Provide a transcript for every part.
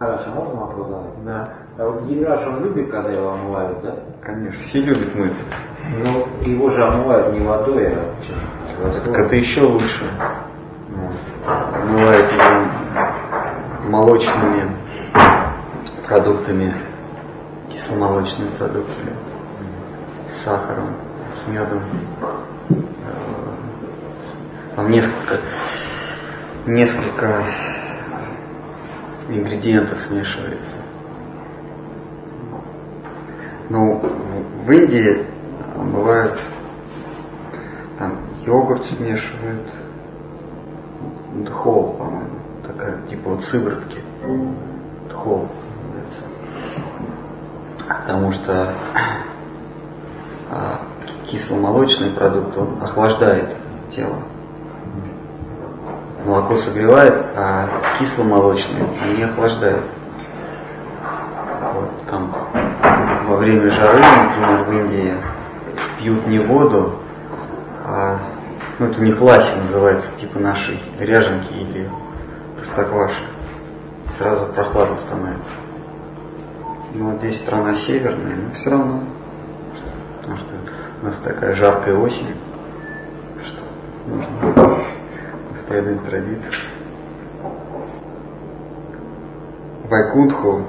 Хорошо, можно вопрос задать? Да, А вот Генераш, он любит, когда его омывают, да? конечно. Все любят мыться. Ну, его же омывают не водой, а чем? Так это еще лучше. Ну, Омывают его молочными продуктами, кисломолочными продуктами, с сахаром, с медом. Э, Там несколько, несколько ингредиентов смешивается. Ну, в Индии бывает там йогурт смешивают, дхол, по-моему, такая, типа вот сыворотки. Дхол называется. Потому что а, кисломолочный продукт, он охлаждает тело. Молоко согревает, а кисломолочные они охлаждают. Вот, там во время жары, например, в Индии пьют не воду, а ну, это у них ласи называется, типа нашей ряженки или простокваши. Сразу прохладно становится. Ну, вот здесь страна северная, но все равно. Потому что у нас такая жаркая осень, что нужно следовать традиции. Вайкунтху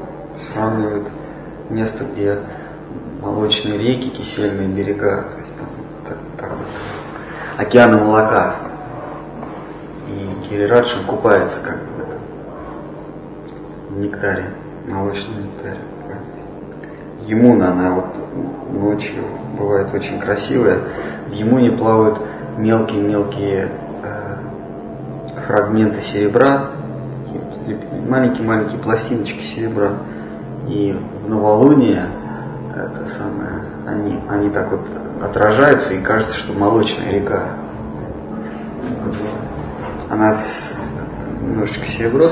сравнивают место, где молочные реки, кисельные берега, то есть там так, так вот, океаны молока. И Гирирадж он купается как бы в нектаре, молочном нектаре. Емуна, она вот ночью бывает очень красивая. В Емуне плавают мелкие-мелкие фрагменты серебра, маленькие-маленькие пластиночки серебра. И в новолуние это самое, они, они так вот отражаются, и кажется, что молочная река. Она с, немножечко серебро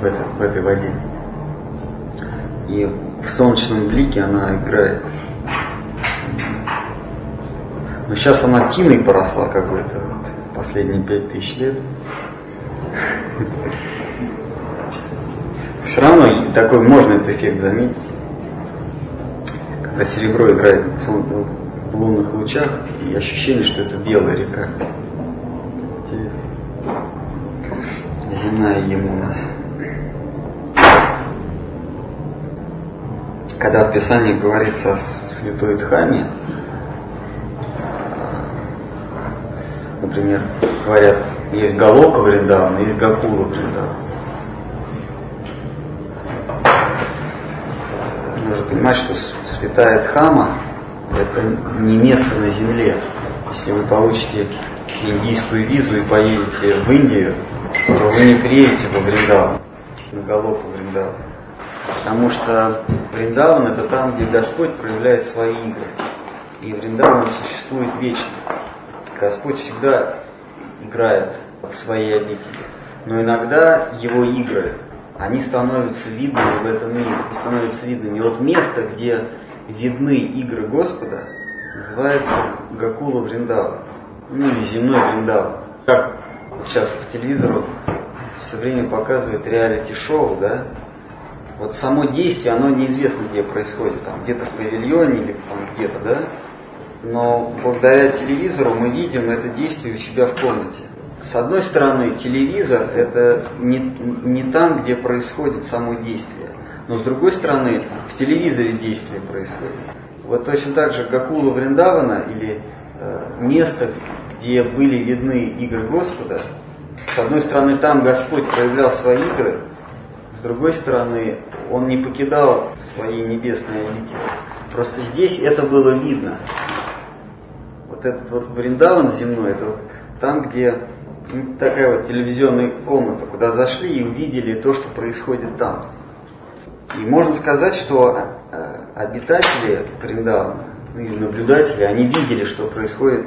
в, этой- в этой воде. И в солнечном блике она играет. Но сейчас она тиной поросла какой-то вот, последние пять тысяч лет. Все равно такой можно этот эффект заметить. Когда серебро играет в лунных лучах, и ощущение, что это белая река. Интересно. Земная Емуна. Когда в Писании говорится о святой Дхаме, например, говорят, есть Галока Вриндавана, есть Гакула Вриндавана. Понимать, что святая Дхама – это не место на земле. Если вы получите индийскую визу и поедете в Индию, то вы не приедете во Вриндаван, на Галоку Вриндаван. Потому что Вриндаван – это там, где Господь проявляет свои игры. И Вриндаван существует вечно. Господь всегда играет в своей обители. Но иногда его игры, они становятся видными в этом мире. И становятся видными. И вот место, где видны игры Господа, называется Гакула Вриндава. Ну или земной Вриндава. Как вот сейчас по телевизору все время показывают реалити-шоу, да? Вот само действие, оно неизвестно где происходит, там где-то в павильоне или там где-то, да? Но благодаря телевизору мы видим это действие у себя в комнате. С одной стороны, телевизор это не, не там, где происходит само действие. Но с другой стороны, в телевизоре действие происходит. Вот точно так же Гакула Вриндавана или э, место, где были видны игры Господа, с одной стороны, там Господь проявлял свои игры, с другой стороны, Он не покидал свои небесные обители. Просто здесь это было видно. Вот этот вот Вриндаван земной, это вот там, где такая вот телевизионная комната, куда зашли и увидели то, что происходит там. И можно сказать, что э, обитатели Вриндавана, ну и наблюдатели, они видели, что происходит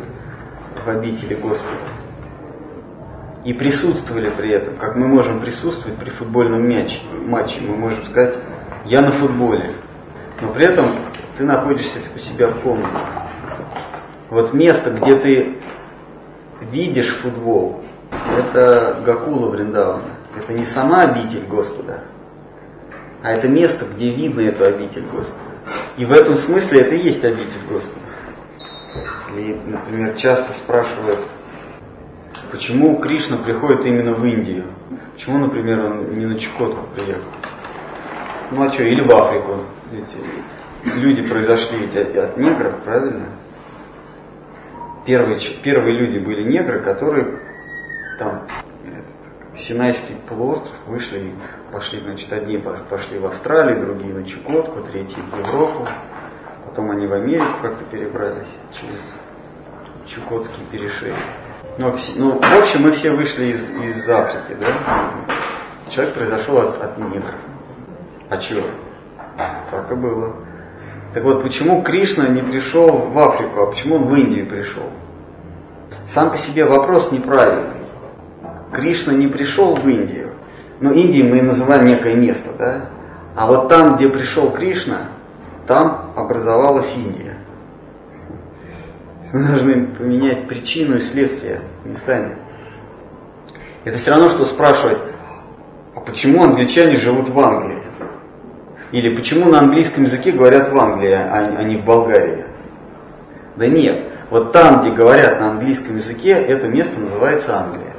в обители Господа. И присутствовали при этом, как мы можем присутствовать при футбольном мяч, матче. Мы можем сказать, я на футболе. Но при этом ты находишься у себя в комнате. Вот место, где ты видишь футбол, это Гакула Вриндавана. Это не сама обитель Господа, а это место, где видно эту обитель Господа. И в этом смысле это и есть обитель Господа. И, например, часто спрашивают, почему Кришна приходит именно в Индию? Почему, например, он не на Чукотку приехал? Ну а что, или в Африку? Ведь люди произошли ведь от, от негров, правильно? Первые, первые люди были негры, которые там этот, Синайский полуостров вышли пошли, значит, одни пошли в Австралию, другие на Чукотку, третьи в Европу, потом они в Америку как-то перебрались через Чукотский перешейк. Ну, ну, в общем, мы все вышли из, из Африки, да? Человек произошел от, от негров. А чего? Так и было. Так вот, почему Кришна не пришел в Африку, а почему он в Индию пришел? Сам по себе вопрос неправильный. Кришна не пришел в Индию. Ну, Индией мы называем некое место, да? А вот там, где пришел Кришна, там образовалась Индия. Мы должны поменять причину и следствие местами. Это все равно, что спрашивать, а почему англичане живут в Англии? Или почему на английском языке говорят в Англии, а не в Болгарии? Да нет, вот там, где говорят на английском языке, это место называется Англия.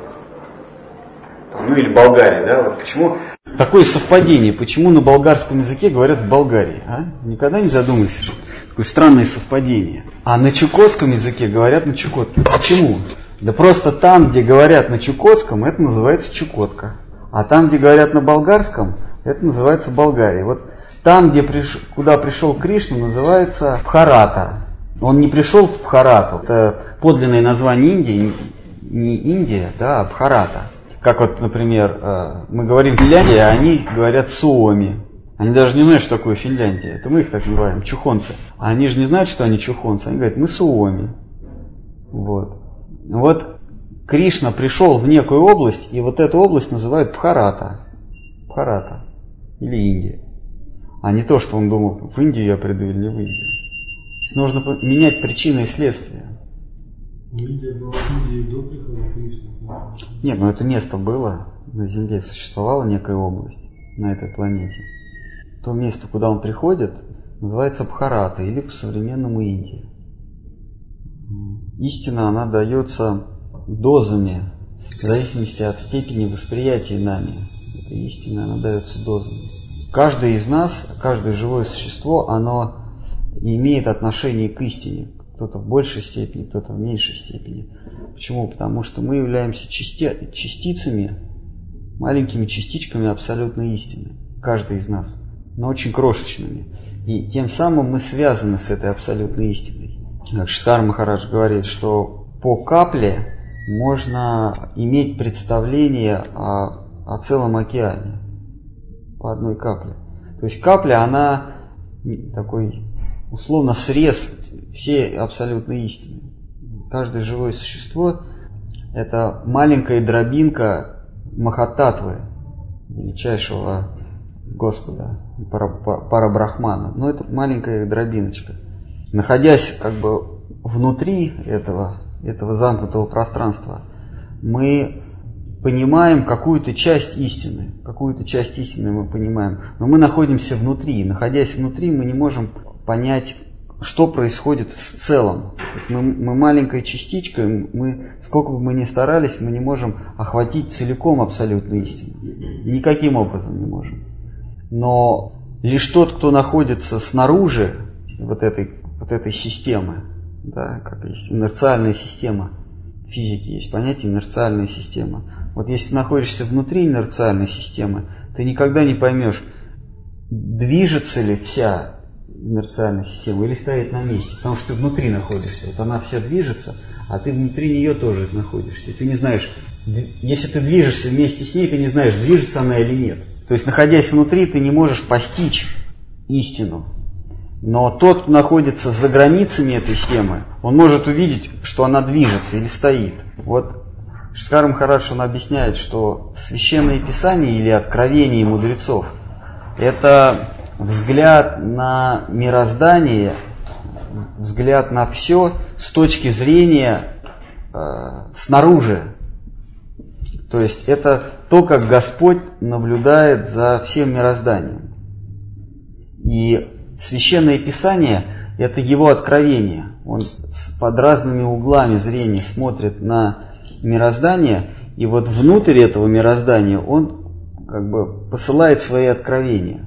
Ну или Болгария, да? Вот почему такое совпадение? Почему на болгарском языке говорят в Болгарии? А? Никогда не задумывайся, что такое странное совпадение. А на чукотском языке говорят на Чукотке. Почему? Да просто там, где говорят на чукотском, это называется Чукотка. А там, где говорят на болгарском, это называется Болгария. Вот там, где приш... куда пришел Кришна, называется Бхарата. Он не пришел в Бхарату. Это подлинное название Индии, не Индия, да, а Бхарата. Как вот, например, э, мы говорим Финляндия, а они говорят Суоми. Они даже не знают, что такое Финляндия. Это мы их так называем, чухонцы. А они же не знают, что они чухонцы. Они говорят, мы Суоми. Вот. Вот Кришна пришел в некую область, и вот эту область называют Бхарата. Бхарата. Или Индия а не то, что он думал, в Индию я приду или не в Индию. Нужно менять причины и следствия. Индия была в Индии до прихода Кришны? Нет, но это место было, на Земле существовала некая область на этой планете. То место, куда он приходит, называется Бхарата или по-современному Индия. Истина, она дается дозами, в зависимости от степени восприятия нами. Эта истина, она дается дозами. Каждый из нас, каждое живое существо, оно имеет отношение к истине. Кто-то в большей степени, кто-то в меньшей степени. Почему? Потому что мы являемся части, частицами, маленькими частичками абсолютной истины. Каждый из нас. Но очень крошечными. И тем самым мы связаны с этой абсолютной истиной. Как Шткар Махарадж говорит, что по капле можно иметь представление о, о целом океане по одной капле. То есть капля, она такой условно срез всей абсолютной истины. Каждое живое существо – это маленькая дробинка Махататвы, величайшего Господа, Парабрахмана. Но это маленькая дробиночка. Находясь как бы внутри этого, этого замкнутого пространства, мы понимаем какую-то часть истины. Какую-то часть истины мы понимаем. Но мы находимся внутри. Находясь внутри, мы не можем понять, что происходит с целым. Мы, мы маленькая частичка, мы, сколько бы мы ни старались, мы не можем охватить целиком абсолютную истину. Никаким образом не можем. Но лишь тот, кто находится снаружи вот этой, вот этой системы, да, как есть инерциальная система, физики есть понятие инерциальная система. Вот если ты находишься внутри инерциальной системы, ты никогда не поймешь, движется ли вся инерциальная система или стоит на месте, потому что ты внутри находишься. Вот она вся движется, а ты внутри нее тоже находишься. Ты не знаешь, если ты движешься вместе с ней, ты не знаешь, движется она или нет. То есть, находясь внутри, ты не можешь постичь истину. Но тот, кто находится за границами этой системы, он может увидеть, что она движется или стоит. Вот Шткар Махарадж он объясняет, что священное писание или откровение мудрецов – это взгляд на мироздание, взгляд на все с точки зрения э, снаружи. То есть это то, как Господь наблюдает за всем мирозданием. И священное писание – это его откровение. Он под разными углами зрения смотрит на мироздание, и вот внутрь этого мироздания он как бы посылает свои откровения.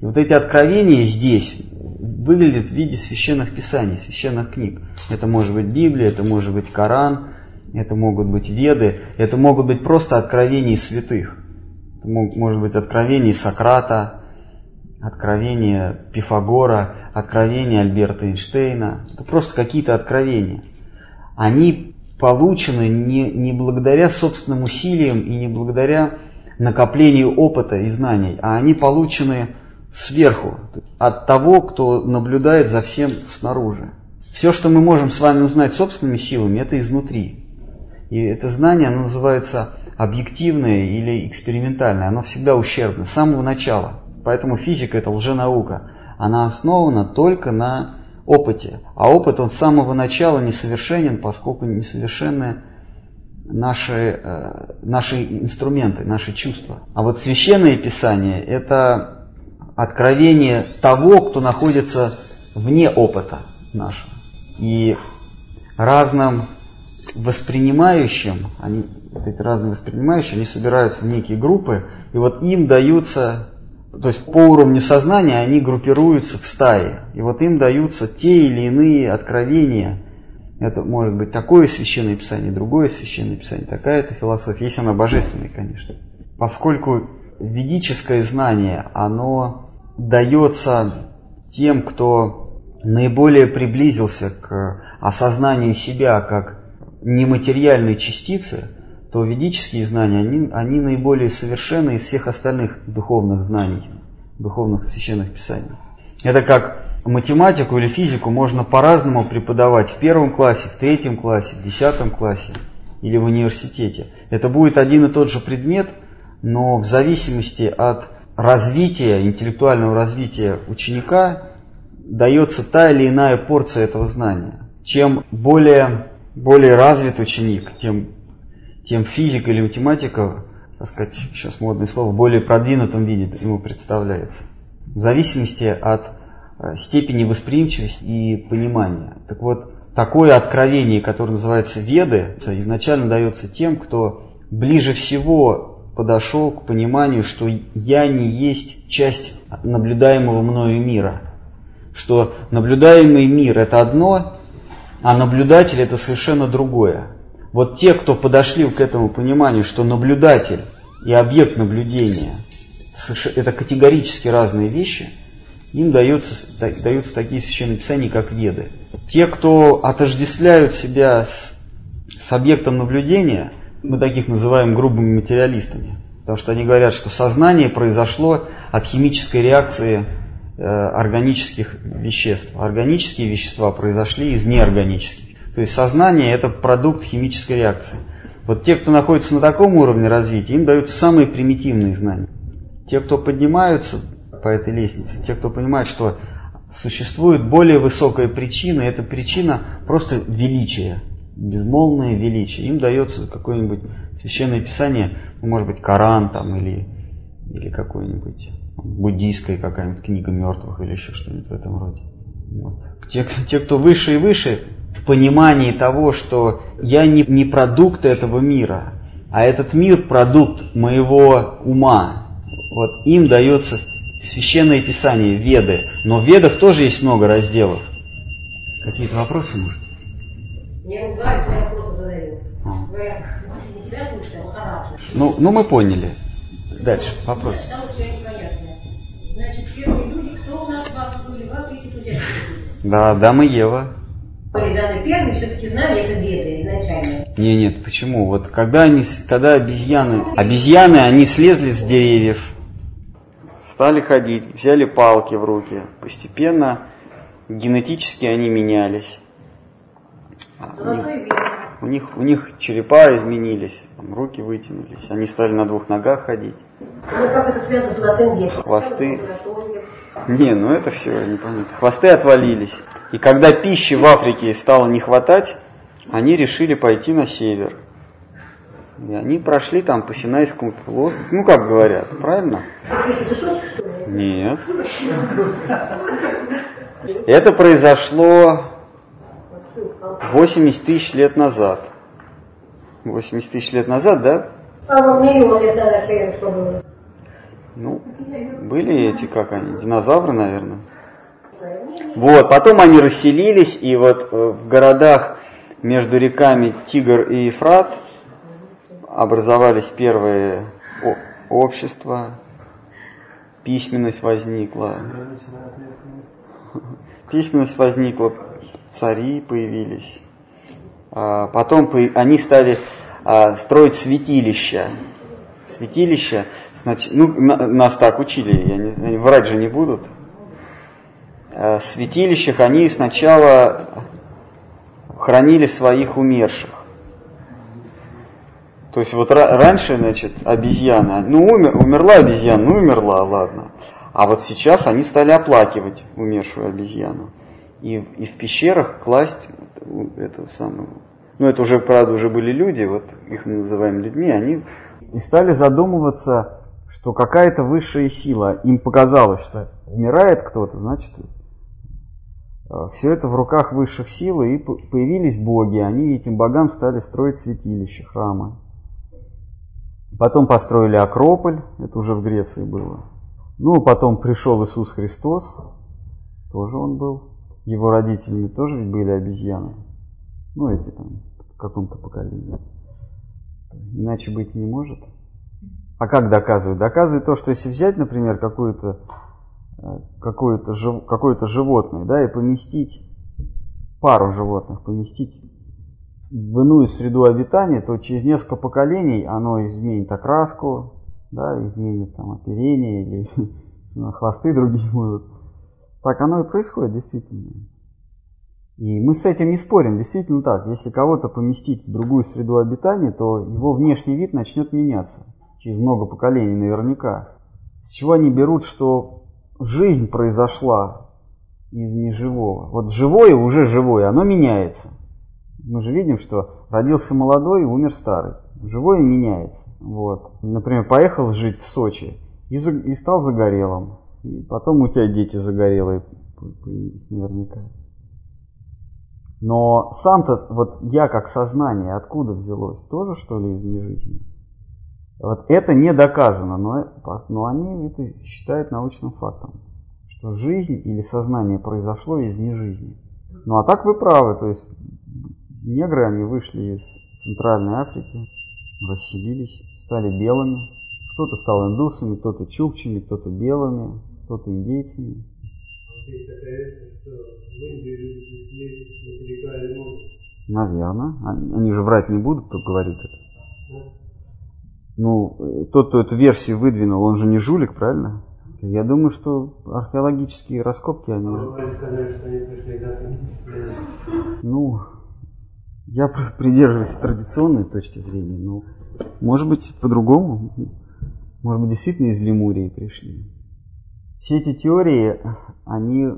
И вот эти откровения здесь выглядят в виде священных писаний, священных книг. Это может быть Библия, это может быть Коран, это могут быть Веды, это могут быть просто откровения святых. Это может быть откровение Сократа, откровение Пифагора, откровение Альберта Эйнштейна. Это просто какие-то откровения. Они получены не, не благодаря собственным усилиям и не благодаря накоплению опыта и знаний, а они получены сверху, от того, кто наблюдает за всем снаружи. Все, что мы можем с вами узнать собственными силами, это изнутри. И это знание, оно называется объективное или экспериментальное, оно всегда ущербно, с самого начала. Поэтому физика это лженаука. Она основана только на опыте. А опыт он с самого начала несовершенен, поскольку несовершенны наши, э, наши инструменты, наши чувства. А вот священное писание это откровение того, кто находится вне опыта нашего. И разным воспринимающим, они, вот эти разные воспринимающие, они собираются в некие группы, и вот им даются, то есть по уровню сознания они группируются в стаи, и вот им даются те или иные откровения. Это может быть такое священное писание, другое священное писание, такая-то философия, если она божественная, конечно. Поскольку ведическое знание, оно дается тем, кто наиболее приблизился к осознанию себя как нематериальной частицы, то ведические знания, они, они наиболее совершенны из всех остальных духовных знаний, духовных священных писаний. Это как математику или физику можно по-разному преподавать в первом классе, в третьем классе, в десятом классе или в университете. Это будет один и тот же предмет, но в зависимости от развития, интеллектуального развития ученика дается та или иная порция этого знания. Чем более более развит ученик, тем, тем физика или математика, так сказать, сейчас модное слово, в более продвинутом виде ему представляется. В зависимости от э, степени восприимчивости и понимания. Так вот, такое откровение, которое называется Веды, изначально дается тем, кто ближе всего подошел к пониманию, что я не есть часть наблюдаемого мною мира. Что наблюдаемый мир это одно, а наблюдатель это совершенно другое. Вот те, кто подошли к этому пониманию, что наблюдатель и объект наблюдения это категорически разные вещи, им даются, даются такие священные писания, как Веды. Те, кто отождествляют себя с, с объектом наблюдения, мы таких называем грубыми материалистами. Потому что они говорят, что сознание произошло от химической реакции Э, органических веществ. Органические вещества произошли из неорганических. То есть сознание это продукт химической реакции. Вот те, кто находится на таком уровне развития, им дают самые примитивные знания. Те, кто поднимаются по этой лестнице, те, кто понимает, что существует более высокая причина, эта причина просто величие, безмолвное величие. Им дается какое-нибудь священное писание, ну, может быть, Коран там или, или какой-нибудь буддийская какая-нибудь книга мертвых или еще что-нибудь в этом роде. Вот. Те, те, кто выше и выше, в понимании того, что я не, не продукт этого мира, а этот мир продукт моего ума. Вот им дается священное писание, веды. Но в ведах тоже есть много разделов. Какие-то вопросы, может? Мне ругают, я задаю. А. Говорят, не тебя слушай, а. Ну, ну мы поняли. Дальше, вопрос. Там у тебя непонятно. Значит, первые люди, кто у нас в вас были, в Африке, туземцы Да, Адам и Ева. первые все-таки знали это беды изначально. Не, нет, почему? Вот когда они, когда обезьяны, обезьяны, они слезли с деревьев, стали ходить, взяли палки в руки, постепенно генетически они менялись. А у, них, у них, у них черепа изменились, там, руки вытянулись, они стали на двух ногах ходить. Ну, как это связано с золотым веком? Хвосты. Не, ну это все непонятно. Хвосты отвалились. И когда пищи в Африке стало не хватать, они решили пойти на север. И они прошли там по Синайскому полуострову, ну как говорят, правильно? Нет. Это произошло 80 тысяч лет назад. 80 тысяч лет назад, да? Ну, были эти, как они, динозавры, наверное. Вот, потом они расселились, и вот э, в городах между реками Тигр и Ефрат образовались первые общества, письменность возникла. Письменность возникла, цари появились. А, потом они стали а, строить святилища. Святилища, значит, ну, нас так учили, я не, врать же не будут. А, в святилищах они сначала хранили своих умерших. То есть вот раньше, значит, обезьяна, ну умер, умерла обезьяна, ну умерла, ладно. А вот сейчас они стали оплакивать умершую обезьяну. И, и в пещерах класть эту самую... Ну это уже, правда, уже были люди, вот их мы называем людьми, они и стали задумываться, что какая-то высшая сила, им показалось, что умирает кто-то, значит, э, все это в руках высших сил, и появились боги, они этим богам стали строить святилища, храмы. Потом построили Акрополь, это уже в Греции было. Ну, потом пришел Иисус Христос, тоже он был. Его родителями тоже ведь были обезьяны. Ну, эти там, в каком-то поколении. Иначе быть не может. А как доказывает? Доказывает то, что если взять, например, какую-то э, какое-то какое животное, да, и поместить пару животных, поместить в иную среду обитания, то через несколько поколений оно изменит окраску, да, изменит там оперение или хвосты другие будут. Так оно и происходит действительно. И мы с этим не спорим, действительно так. Если кого-то поместить в другую среду обитания, то его внешний вид начнет меняться через много поколений наверняка. С чего они берут, что жизнь произошла из неживого? Вот живое уже живое, оно меняется. Мы же видим, что родился молодой и умер старый. Живое меняется. Вот. Например, поехал жить в Сочи и, и стал загорелым. И потом у тебя дети загорелые появились наверняка. Но сам-то, вот я как сознание, откуда взялось? Тоже что ли из нежизни? Вот это не доказано, но, но они это считают научным фактом, что жизнь или сознание произошло из нежизни. Ну а так вы правы, то есть негры, они вышли из Центральной Африки, расселились, стали белыми. Кто-то стал индусами, кто-то чукчами, кто-то белыми, кто-то индейцами. Наверное. Они же врать не будут, кто говорит это. Ну, тот, кто эту версию выдвинул, он же не жулик, правильно? Я думаю, что археологические раскопки, они... Ну, я придерживаюсь традиционной точки зрения, но может быть по-другому. Может быть действительно из Лемурии пришли. Все эти теории, они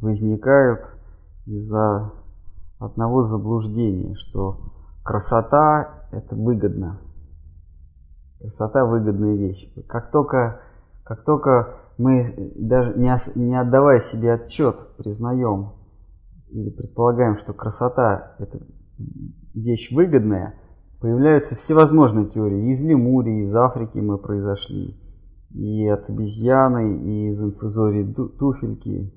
возникают из-за одного заблуждения, что красота это выгодно. Красота выгодная вещь. Как только, как только мы даже не, отдавая себе отчет, признаем или предполагаем, что красота – это вещь выгодная, появляются всевозможные теории. Из Лемурии, из Африки мы произошли, и от обезьяны, и из инфузории туфельки,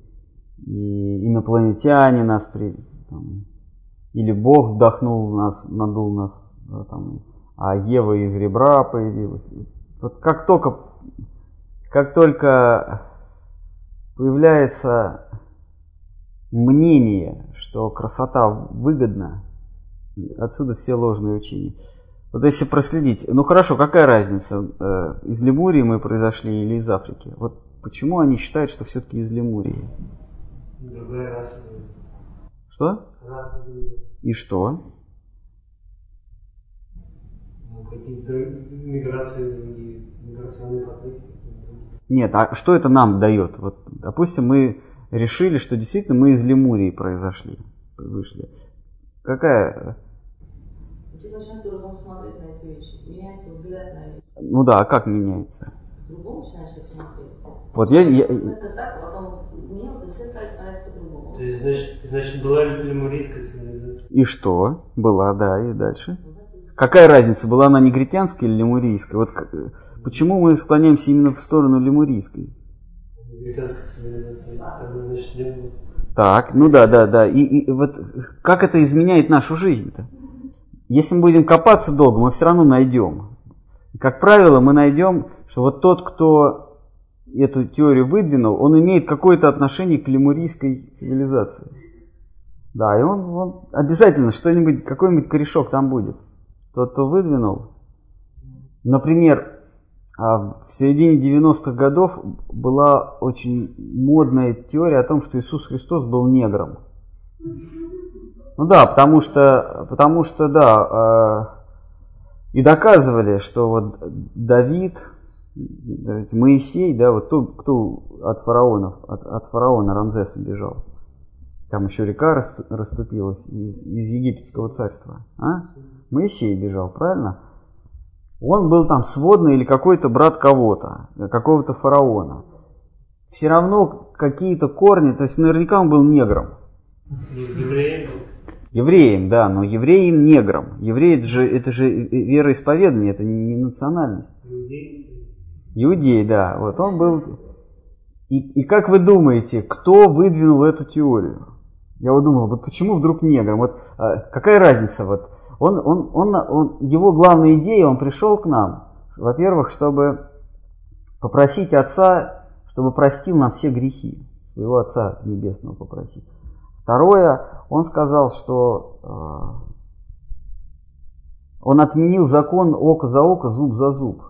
и инопланетяне нас при... Там, или Бог вдохнул нас, надул нас, там, а Ева из ребра появилась. Вот как только, как только появляется мнение, что красота выгодна, отсюда все ложные учения. Вот если проследить, ну хорошо, какая разница, э, из Лемурии мы произошли или из Африки? Вот почему они считают, что все-таки из Лемурии? Другая раса. Что? Раса. И что? Ну, миграции миграционные потоки. Нет, а что это нам дает? Вот, допустим, мы решили, что действительно мы из Лемурии произошли, вышли. Какая? Ты начнешь по-другому смотреть на эти вещи. Меняется взгляд на вещи. Ну да, а как меняется? По-другому начинаешь их смотреть. Вот я, я- Это так, а потом изменилось, и все стали смотреть по-другому. То есть, значит, значит была лемурийская цивилизация. и что? Была, да, и дальше. Какая разница, была она негритянская или лемурийская? Вот почему мы склоняемся именно в сторону лемурийской? Британская цивилизация. Тогда, значит, не было. Так, ну да, да, да. И, и вот как это изменяет нашу жизнь-то? Если мы будем копаться долго, мы все равно найдем. И, как правило, мы найдем, что вот тот, кто эту теорию выдвинул, он имеет какое-то отношение к лемурийской цивилизации. Да, и он, он обязательно что-нибудь, какой-нибудь корешок там будет. Тот, кто выдвинул. Например, а, в середине 90-х годов была очень модная теория о том, что Иисус Христос был негром. Ну да, потому что, потому что да, э, и доказывали, что вот Давид, Моисей, да, вот тот, кто от фараонов, от, от фараона Рамзеса бежал. Там еще река рас- расступилась из, из египетского царства. А? Моисей бежал, правильно? Он был там сводный или какой-то брат кого-то, какого-то фараона. Все равно какие-то корни, то есть наверняка он был негром. Ну, евреи. Евреем, да, но евреем негром. Еврей это же, это же вероисповедание, это не национальность. Иудеи. Да, вот он был. И, и как вы думаете, кто выдвинул эту теорию? Я вот думал, вот почему вдруг негром? Вот а, какая разница? Вот он, он, он, он, его главная идея, он пришел к нам, во-первых, чтобы попросить Отца, чтобы простил нам все грехи, своего Отца Небесного попросить. Второе, он сказал, что э, он отменил закон око за око, зуб за зуб.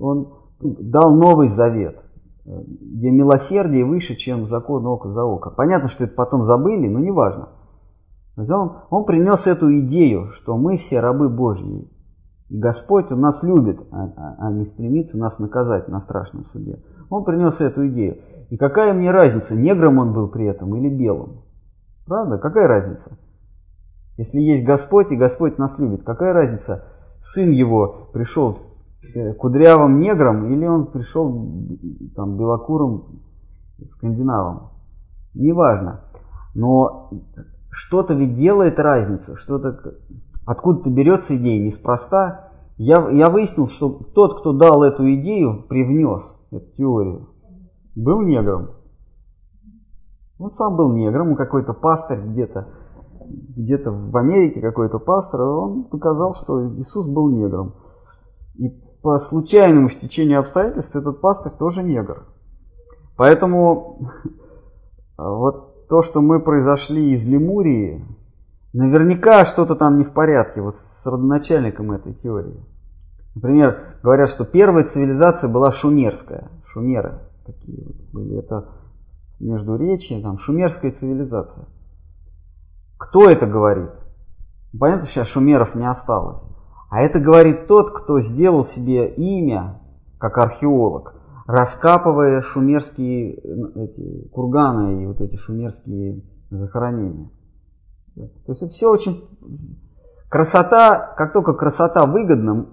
Он дал новый завет, э, где милосердие выше, чем закон око за око. Понятно, что это потом забыли, но не важно. Он, он принес эту идею, что мы все рабы Божьи. И Господь Он нас любит, а, а- а не стремится нас наказать на страшном суде. Он принес эту идею. И какая мне разница, негром он был при этом или белым? Правда? Какая разница? Если есть Господь, и Господь нас любит, какая разница, сын его пришел э, кудрявым негром или он пришел там, белокурым скандинавом? Неважно. Но что-то ведь делает разницу, что-то откуда-то берется идея неспроста. Я, я выяснил, что тот, кто дал эту идею, привнес эту теорию, был негром. Он сам был негром, какой-то пастырь где-то, где-то в Америке какой-то пастор, и он показал, что Иисус был негром. И по случайному стечению обстоятельств этот пастырь тоже негр. Поэтому вот то, что мы произошли из Лемурии, наверняка что-то там не в порядке вот с родоначальником этой теории. Например, говорят, что первая цивилизация была шумерская. Шумеры такие вот были. Это между речи, там, шумерская цивилизация. Кто это говорит? Понятно, сейчас шумеров не осталось. А это говорит тот, кто сделал себе имя как археолог, раскапывая шумерские эти, курганы и вот эти шумерские захоронения. То есть это все очень... Красота, как только красота выгодна,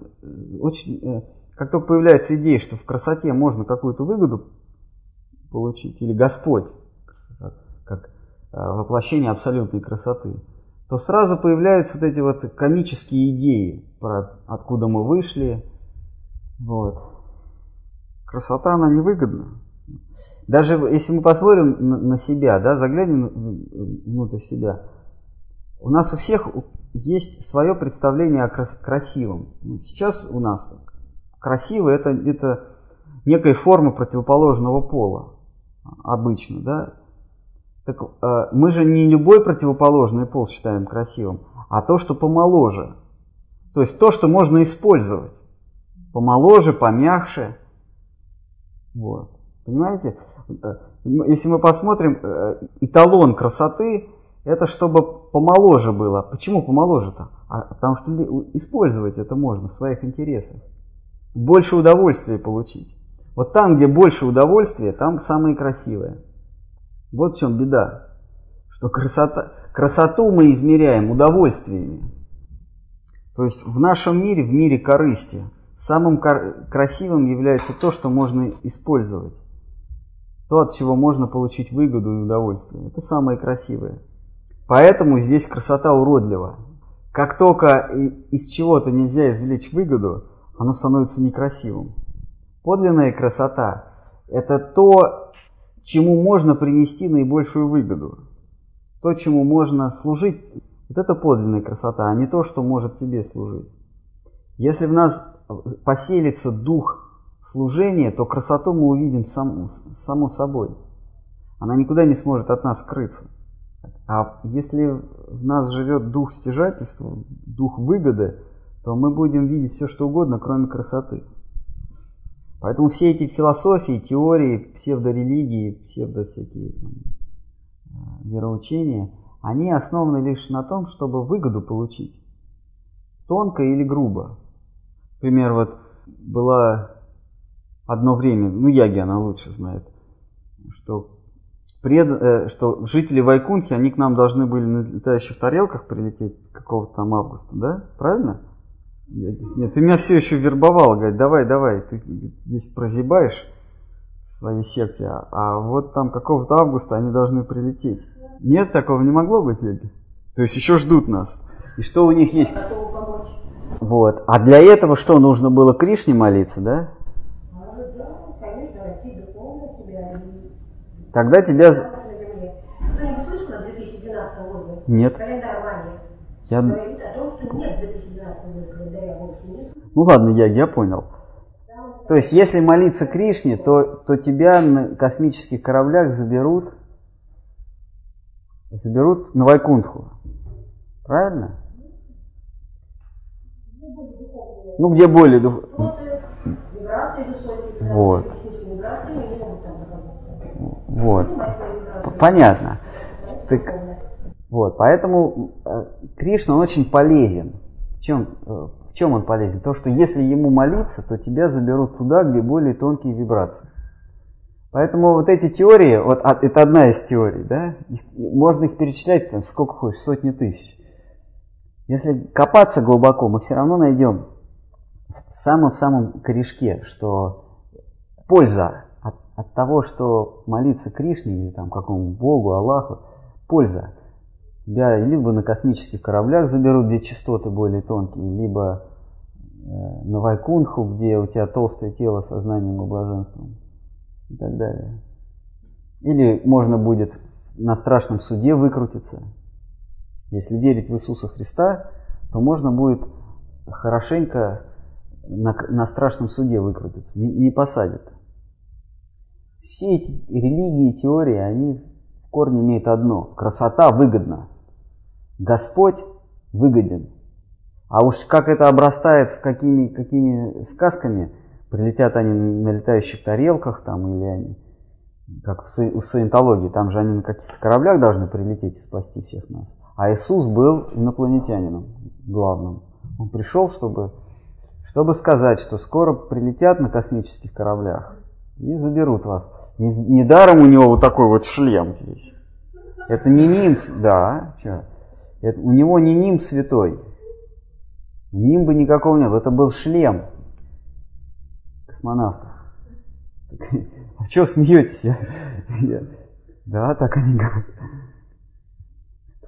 очень, э, как только появляется идея, что в красоте можно какую-то выгоду получить, или Господь, как, как э, воплощение абсолютной красоты, то сразу появляются вот эти вот комические идеи про откуда мы вышли. Вот. Красота, она невыгодна. Даже если мы посмотрим на, себя, да, заглянем внутрь себя, у нас у всех есть свое представление о крас- красивом. Ну, Сейчас у нас красиво это, это некая форма противоположного пола обычно, да. Так э, мы же не любой противоположный пол считаем красивым, а то, что помоложе. То есть то, что можно использовать. Помоложе, помягче. Вот. Понимаете? Э, Если мы посмотрим, э, эталон красоты, это чтобы помоложе было. Почему помоложе-то? А, потому что использовать это можно в своих интересах. Больше удовольствия получить. Вот там, где больше удовольствия, там самые красивые. Вот в чем беда. Что красота, красоту мы измеряем удовольствиями. То есть в нашем мире, в мире корысти, самым красивым является то, что можно использовать. То, от чего можно получить выгоду и удовольствие. Это самое красивое. Поэтому здесь красота уродлива. Как только из чего-то нельзя извлечь выгоду, оно становится некрасивым. Подлинная красота – это то, чему можно принести наибольшую выгоду. То, чему можно служить, вот это подлинная красота, а не то, что может тебе служить. Если в нас поселится дух служения, то красоту мы увидим сам, само собой. Она никуда не сможет от нас скрыться. А если в нас живет дух стяжательства, дух выгоды, то мы будем видеть все, что угодно, кроме красоты. Поэтому все эти философии, теории, псевдорелигии, псевдо всякие там, э, вероучения, они основаны лишь на том, чтобы выгоду получить. Тонко или грубо. Например, вот была одно время, ну Яги она лучше знает, что, пред, э, что жители Вайкунхи, они к нам должны были на летающих тарелках прилететь какого-то там августа, да? Правильно? Нет, ты меня все еще вербовал, говорит, давай, давай, ты здесь прозябаешь в своей секте, а, а вот там какого-то августа они должны прилететь. Нет, такого не могло быть, Эдди? То есть еще ждут нас. И что у них есть? Вот. А для этого что, нужно было Кришне молиться, да? Тогда тебя... Нет. Я... Ну ладно, я, я понял. То есть, если молиться Кришне, то, то тебя на космических кораблях заберут, заберут на Вайкунтху. Правильно? Ну, где более дух... Вот. Вот. Понятно. Так, вот, поэтому э, Кришна он очень полезен. В чем, э, чем он полезен? То, что если ему молиться, то тебя заберут туда, где более тонкие вибрации. Поэтому вот эти теории, вот а, это одна из теорий, да, их, можно их перечислять там сколько хочешь, сотни тысяч. Если копаться глубоко, мы все равно найдем в самом-самом корешке, что польза от, от того, что молиться Кришне или там какому Богу, Аллаху, польза. Тебя либо на космических кораблях заберут, где частоты более тонкие, либо на Вайкунху, где у тебя толстое тело со знанием и блаженством и так далее. Или можно будет на страшном суде выкрутиться. Если верить в Иисуса Христа, то можно будет хорошенько на, на страшном суде выкрутиться, не, не посадят. Все эти религии и теории, они в корне имеют одно. Красота выгодна. Господь выгоден. А уж как это обрастает какими, какими сказками, прилетят они на летающих тарелках там, или они, как в саентологии, там же они на каких-то кораблях должны прилететь и спасти всех нас. А Иисус был инопланетянином главным. Он пришел, чтобы чтобы сказать, что скоро прилетят на космических кораблях и заберут вас. Недаром у него вот такой вот шлем здесь. Это не нимб, да, что? Это, у него не нимб святой. Нимба никакого нет, это был шлем космонавта. А что смеетесь? Я, да, так они говорят.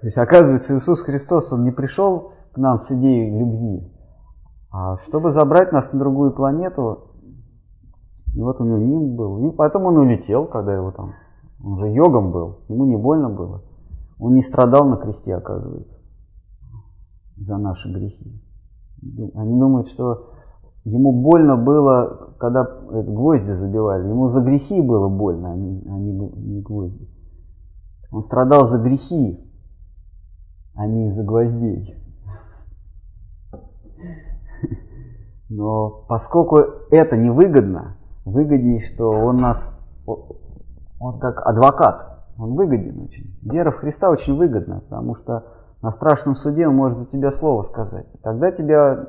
То есть, оказывается, Иисус Христос, Он не пришел к нам с идеей любви, а чтобы забрать нас на другую планету, и вот у него ним был. И потом он улетел, когда его там, он же йогом был, ему не больно было. Он не страдал на кресте, оказывается, за наши грехи. Они думают, что ему больно было, когда гвозди забивали. Ему за грехи было больно, а не, а не, гвозди. Он страдал за грехи, а не из-за гвоздей. Но поскольку это невыгодно, выгоднее, что он нас, он как адвокат, он выгоден очень. Вера в Христа очень выгодна, потому что на страшном суде он может за тебя слово сказать. Тогда тебя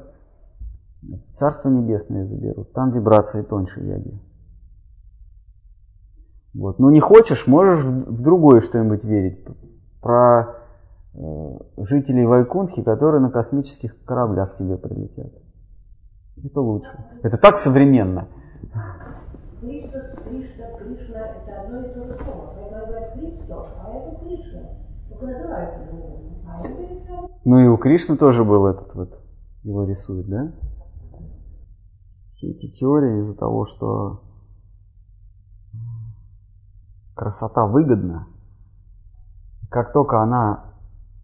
Царство Небесное заберут. Там вибрации тоньше яги. Вот. Но не хочешь, можешь в другое что-нибудь верить. Про э, жителей Вайкунтхи, которые на космических кораблях к тебе прилетят. Это лучше. Это так современно. Кришна, Кришна, Кришна – это одно и то же слово. Это говорят Кришна, а это Кришна. Только называется по-другому. Ну и у Кришны тоже был этот вот, его рисует, да? Все эти теории из-за того, что красота выгодна, как только она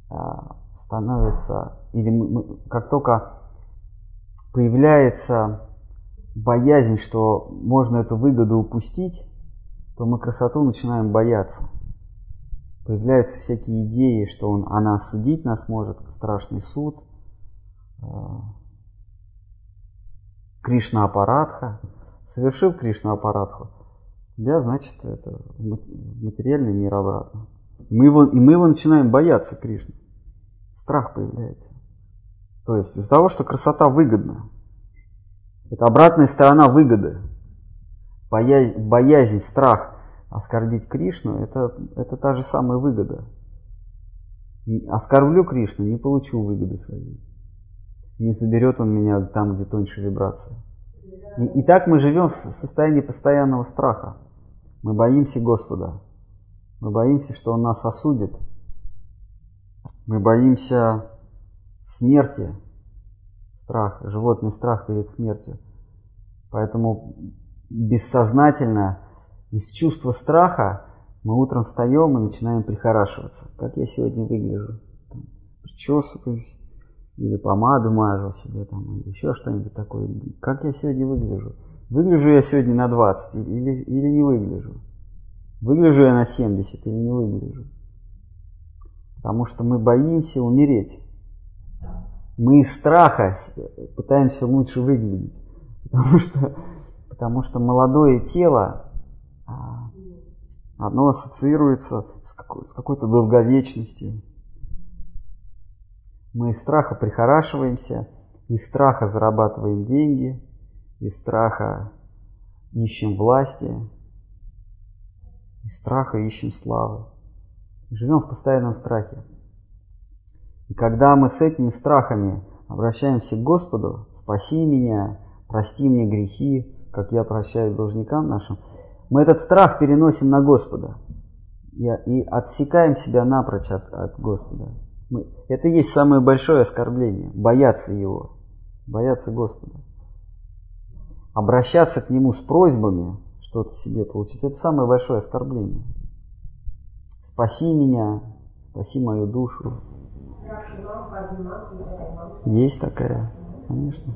а, становится, или как только появляется боязнь, что можно эту выгоду упустить, то мы красоту начинаем бояться. Появляются всякие идеи, что он, она осудить нас может, страшный суд, э, Кришна аппаратха. Совершил Кришна аппаратху, тебя, значит, это материальный мир обратно. Мы его, и мы его начинаем бояться, Кришны. Страх появляется. То есть из-за того, что красота выгодна. Это обратная сторона выгоды. Боя- боязнь, страх оскорбить Кришну, это, это та же самая выгода. Оскорблю Кришну, не получу выгоды своей. Не заберет он меня там, где тоньше вибрация. И, и так мы живем в со- состоянии постоянного страха. Мы боимся Господа. Мы боимся, что Он нас осудит. Мы боимся смерти. Страх, животный страх перед смертью. Поэтому бессознательно из чувства страха мы утром встаем и начинаем прихорашиваться. Как я сегодня выгляжу? Там, Причесываюсь, или помаду мажу себе, там, или еще что-нибудь такое. Как я сегодня выгляжу? Выгляжу я сегодня на 20 или, или не выгляжу? Выгляжу я на 70 или не выгляжу? Потому что мы боимся умереть. Мы из страха пытаемся лучше выглядеть. Потому что, потому что молодое тело, оно ассоциируется с какой-то долговечностью. Мы из страха прихорашиваемся, из страха зарабатываем деньги, из страха ищем власти, из страха ищем славы. Живем в постоянном страхе. И когда мы с этими страхами обращаемся к Господу, спаси меня, прости мне грехи, как я прощаю должникам нашим, мы этот страх переносим на Господа и, отсекаем себя напрочь от, от Господа. Мы- это и есть самое большое оскорбление, бояться Его, бояться Господа. Обращаться к Нему с просьбами, что-то себе получить, это самое большое оскорбление. Спаси меня, спаси мою душу. Есть такая, конечно.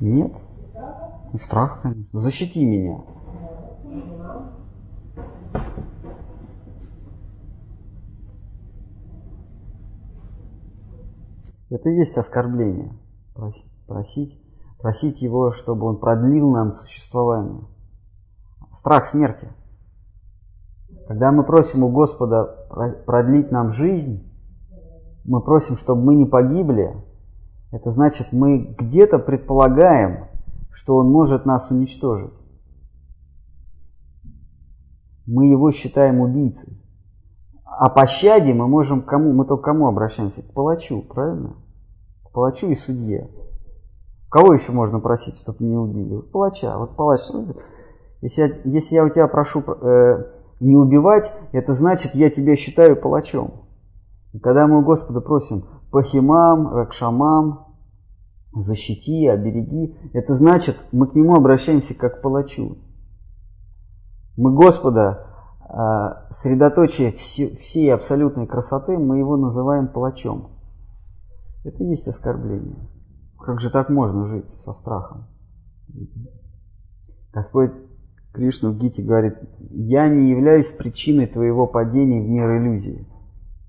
Нет. Страх, конечно. Защити меня. Это и есть оскорбление. Прос- Просить, просить его, чтобы он продлил нам существование. Страх смерти. Когда мы просим у Господа про- продлить нам жизнь, мы просим, чтобы мы не погибли, это значит, мы где-то предполагаем, что Он может нас уничтожить. Мы его считаем убийцей. О пощаде мы можем кому? Мы только кому обращаемся? К палачу, правильно? К палачу и судье. Кого еще можно просить, чтобы не убили? Вот палача. Вот палач. ну, Если я, если я у тебя прошу э, не убивать, это значит, я тебя считаю палачом. И когда мы у Господа просим пахимам, ракшамам, защити, обереги, это значит, мы к Нему обращаемся как к палачу. Мы Господа, э, средоточие все- всей абсолютной красоты, мы Его называем палачом. Это и есть оскорбление. Как же так можно жить со страхом? Господь Кришна в Гите говорит, я не являюсь причиной твоего падения в мир иллюзии.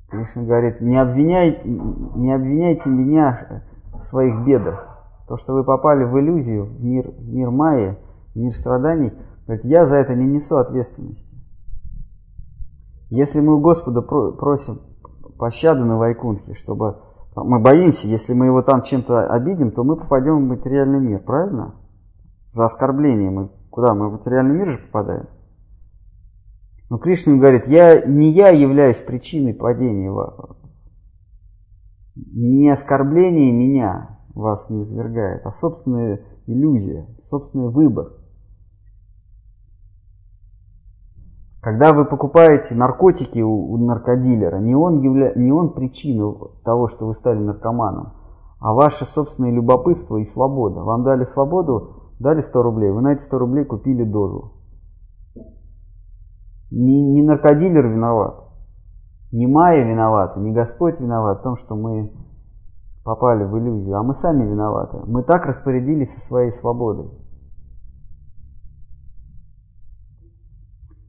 Кришна говорит, не, обвиняй, не обвиняйте меня в своих бедах. То, что вы попали в иллюзию, в мир, в мир Майи, в мир страданий, говорит, я за это не несу ответственности. Если мы у Господа про- просим пощады на Вайкунхе, чтобы мы боимся, если мы его там чем-то обидим, то мы попадем в материальный мир, правильно? За оскорбление мы куда? Мы в материальный мир же попадаем. Но Кришна говорит, я, не я являюсь причиной падения. Не оскорбление меня вас не свергает, а собственная иллюзия, собственный выбор. Когда вы покупаете наркотики у, у наркодилера, не он, явля... не он причина того, что вы стали наркоманом, а ваше собственное любопытство и свобода. Вам дали свободу, дали 100 рублей, вы на эти 100 рублей купили дозу. Не, не наркодилер виноват, не Майя виновата, не Господь виноват в том, что мы попали в иллюзию, а мы сами виноваты. Мы так распорядились со своей свободой.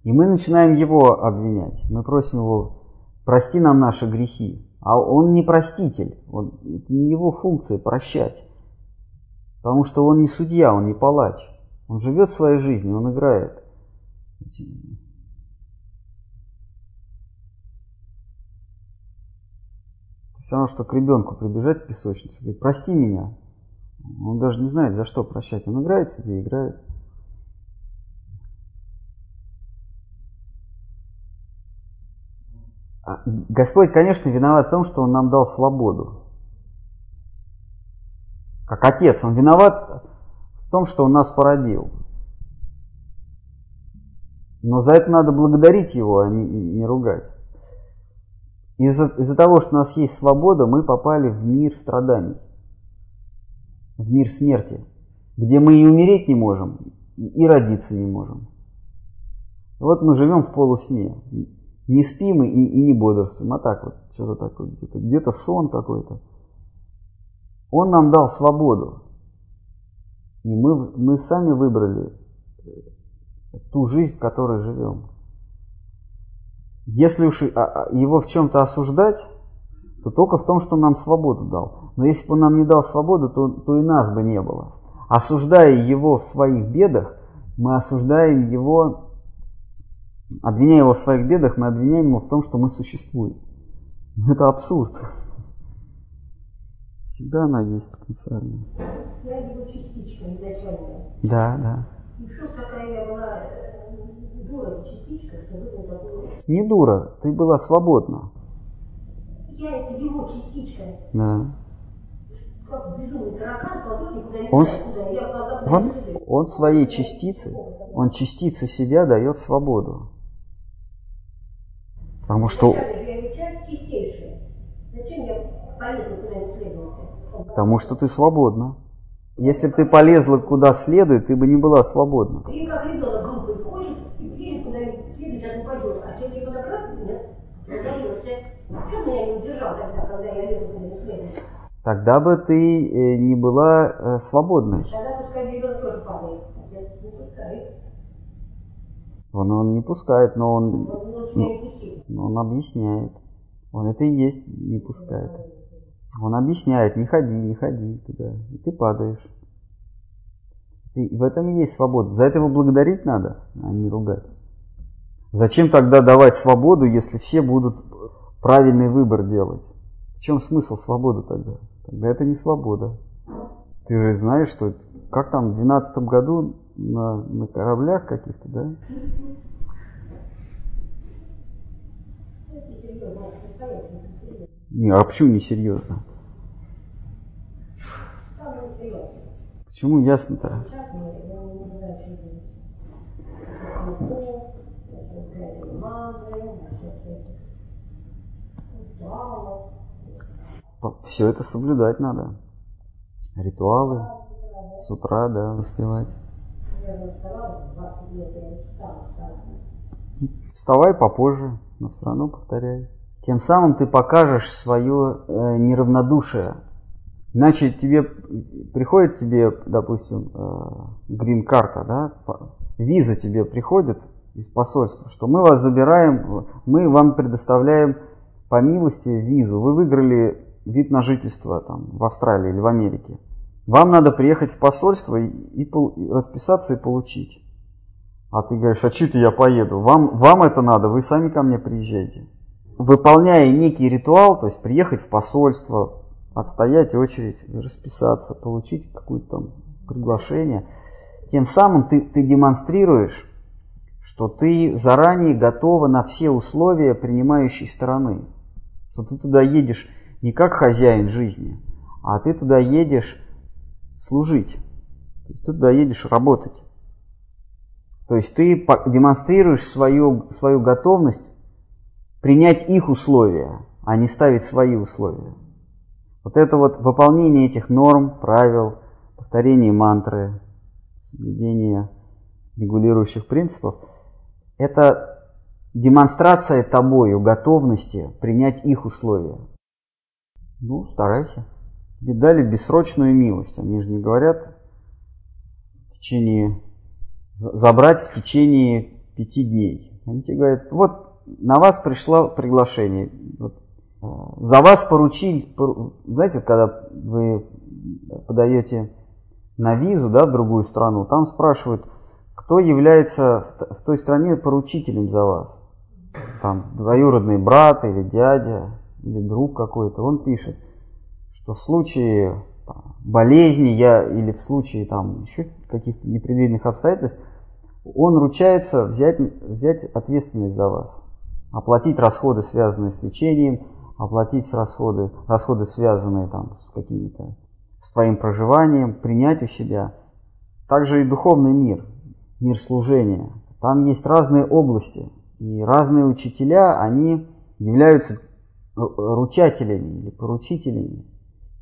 И мы начинаем его обвинять. Мы просим его, прости нам наши грехи. А он не проститель. Он, это не его функция прощать. Потому что он не судья, он не палач. Он живет своей жизнью, он играет. Все равно, что к ребенку прибежать в песочницу, говорит, прости меня. Он даже не знает, за что прощать. Он играет себе, играет. А Господь, конечно, виноват в том, что Он нам дал свободу. Как Отец, Он виноват в том, что Он нас породил. Но за это надо благодарить Его, а не, не ругать. Из-за из того, что у нас есть свобода, мы попали в мир страданий, в мир смерти, где мы и умереть не можем, и родиться не можем. Вот мы живем в полусне. Не спим и, и не бодрствуем, а так вот, что-то такое, где-то, где-то сон какой-то. Он нам дал свободу. И мы, мы сами выбрали ту жизнь, в которой живем. Если уж а, а, его в чем-то осуждать, то только в том, что он нам свободу дал. Но если бы он нам не дал свободу, то, то и нас бы не было. Осуждая его в своих бедах, мы осуждаем его Обвиняя его в своих бедах, мы обвиняем его в том, что мы существуем. Это абсурд. Всегда она есть потенциальная. Я его частичка изначально. Да, да. Что такая я была что такую... Не дура, ты была свободна. Я это его частичка. Да. Как безумный таракан, ползет никуда не Он, куда. Я глаза он, он своей частицы, он частице себя дает свободу. Потому что, потому что ты свободна. Если бы ты полезла куда следует, ты бы не была свободна. Или как ребенок группой хочет и едет куда-нибудь следует, сейчас упадет. А сейчас его так раз, нет, задавился. Что меня не удержал тогда, когда я лезу куда-нибудь следовать? Тогда бы ты э, не была э, свободной. Он, он не пускает, но он, Он лучше меня не пустить. но он объясняет. Он это и есть не пускает. Он объясняет, не ходи, не ходи туда. И ты падаешь. Ты, в этом и есть свобода. За это его благодарить надо, а не ругать. Зачем тогда давать свободу, если все будут правильный выбор делать? В чем смысл свободы тогда? Тогда это не свобода. Ты же знаешь, что как там в 12 году на, на кораблях каких-то, да? Не, а почему несерьезно? Почему ясно-то? Сейчас Все это соблюдать надо. Ритуалы с утра, да, воспевать. Я же вставала, 20 лет я не встала, встала. Вставай попозже, но все равно повторяй. Тем самым ты покажешь свое э, неравнодушие. Иначе тебе приходит тебе, допустим, грин-карта, да, виза тебе приходит из посольства, что мы вас забираем, мы вам предоставляем по милости визу. Вы выиграли вид на жительство там, в Австралии или в Америке. Вам надо приехать в посольство и, и и расписаться и получить. А ты говоришь, а что я поеду? Вам, вам это надо, вы сами ко мне приезжайте. Выполняя некий ритуал, то есть приехать в посольство, отстоять очередь, расписаться, получить какое-то там приглашение, тем самым ты, ты демонстрируешь, что ты заранее готова на все условия принимающей стороны. Что ты туда едешь не как хозяин жизни, а ты туда едешь служить. Ты туда едешь работать. То есть ты демонстрируешь свою, свою готовность принять их условия, а не ставить свои условия. Вот это вот выполнение этих норм, правил, повторение мантры, соблюдение регулирующих принципов, это демонстрация тобою готовности принять их условия. Ну, старайся. Тебе дали бессрочную милость. Они же не говорят в течение забрать в течение пяти дней. Они тебе говорят, вот на вас пришло приглашение. Вот, э, за вас поручили, знаете, когда вы подаете на визу да, в другую страну, там спрашивают, кто является в той стране поручителем за вас. Там двоюродный брат или дядя или друг какой-то. Он пишет, что в случае болезни я или в случае там еще каких-то непредвиденных обстоятельств он ручается взять, взять ответственность за вас. Оплатить расходы, связанные с лечением, оплатить расходы, расходы связанные там, с какими-то с твоим проживанием, принять у себя. Также и духовный мир, мир служения. Там есть разные области, и разные учителя, они являются ручателями или поручителями.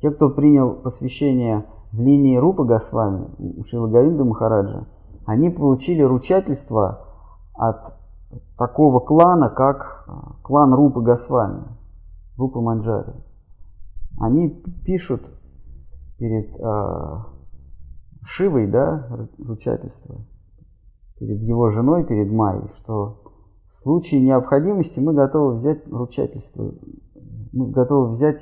Те, кто принял посвящение в линии Рупа Госвами, у Шила Говинда Махараджа, они получили ручательство от такого клана, как а, клан Рупы Госвами, Рупа Манджари. Они пишут перед э, Шивой, да, ручательство, перед его женой, перед Майей, что в случае необходимости мы готовы взять ручательство, мы готовы взять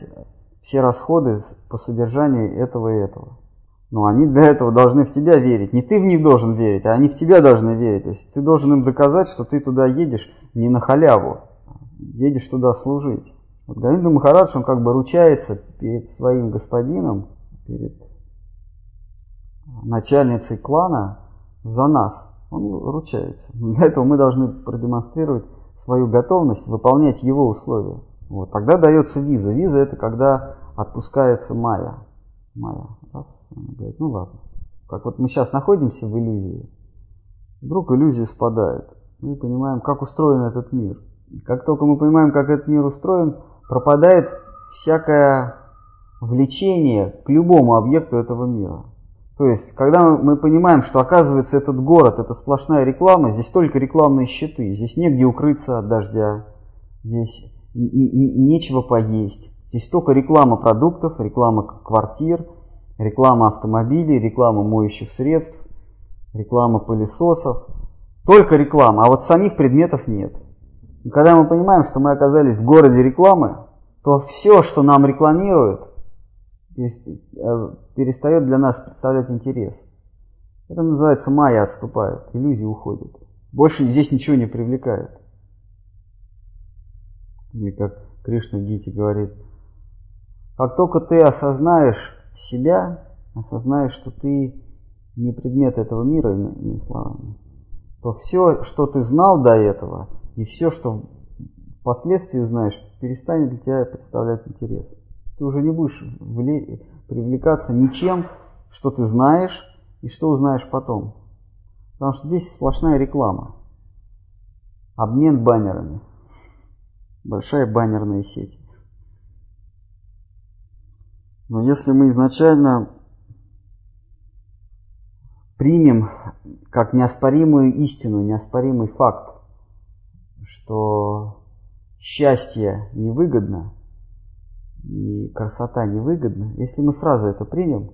все расходы по содержанию этого и этого. Но они для этого должны в тебя верить. Не ты в них должен верить, а они в тебя должны верить. То есть ты должен им доказать, что ты туда едешь не на халяву, едешь туда служить. Вот Говинда Махарадж, он как бы ручается перед своим господином, перед начальницей клана за нас. Он ручается. Для этого мы должны продемонстрировать свою готовность выполнять его условия. Вот. Тогда дается виза. Виза это когда отпускается майя. Майя. Раз, она говорит, ну ладно. Как вот мы сейчас находимся в иллюзии, вдруг иллюзия спадает. Мы понимаем, как устроен этот мир. И как только мы понимаем, как этот мир устроен, пропадает всякое влечение к любому объекту этого мира. То есть, когда мы понимаем, что оказывается этот город это сплошная реклама, здесь только рекламные щиты, здесь негде укрыться от дождя, здесь нечего поесть, здесь только реклама продуктов, реклама квартир, реклама автомобилей, реклама моющих средств, реклама пылесосов. Только реклама, а вот самих предметов нет. И когда мы понимаем, что мы оказались в городе рекламы, то все, что нам рекламируют, перестает для нас представлять интерес. Это называется майя отступает, иллюзии уходят. Больше здесь ничего не привлекает. И как Кришна Гити говорит, как только ты осознаешь себя, осознаешь, что ты не предмет этого мира, иными словами, то все, что ты знал до этого, и все, что впоследствии узнаешь, перестанет для тебя представлять интерес. Ты уже не будешь привлекаться ничем, что ты знаешь и что узнаешь потом. Потому что здесь сплошная реклама. Обмен баннерами. Большая баннерная сеть. Но если мы изначально примем как неоспоримую истину, неоспоримый факт, что счастье невыгодно и красота невыгодна, если мы сразу это примем,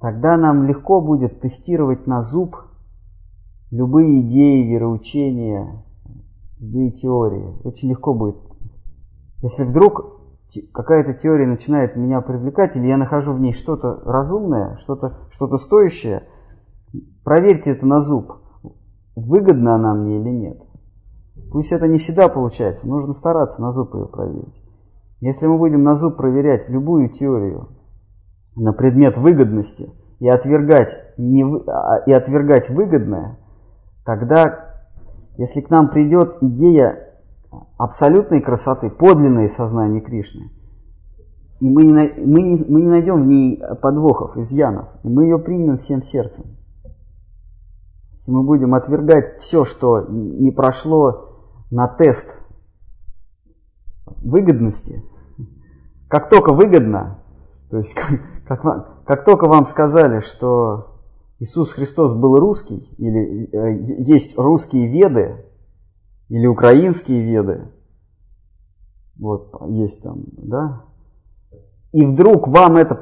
тогда нам легко будет тестировать на зуб любые идеи, вероучения, любые теории. Очень легко будет. Если вдруг какая-то теория начинает меня привлекать, или я нахожу в ней что-то разумное, что-то что стоящее, проверьте это на зуб, выгодна она мне или нет. Пусть это не всегда получается, нужно стараться на зуб ее проверить. Если мы будем на зуб проверять любую теорию на предмет выгодности и отвергать, не, а, и отвергать выгодное, тогда Если к нам придет идея абсолютной красоты, подлинное сознание Кришны, и мы не, мы, не, мы не найдем в ней подвохов, изъянов, и мы ее примем всем сердцем. Если мы будем отвергать все, что не прошло на тест выгодности, как только выгодно, то есть как, как, как только вам сказали, что Иисус Христос был русский, или э, есть русские веды, или украинские веды, вот есть там, да, и вдруг вам это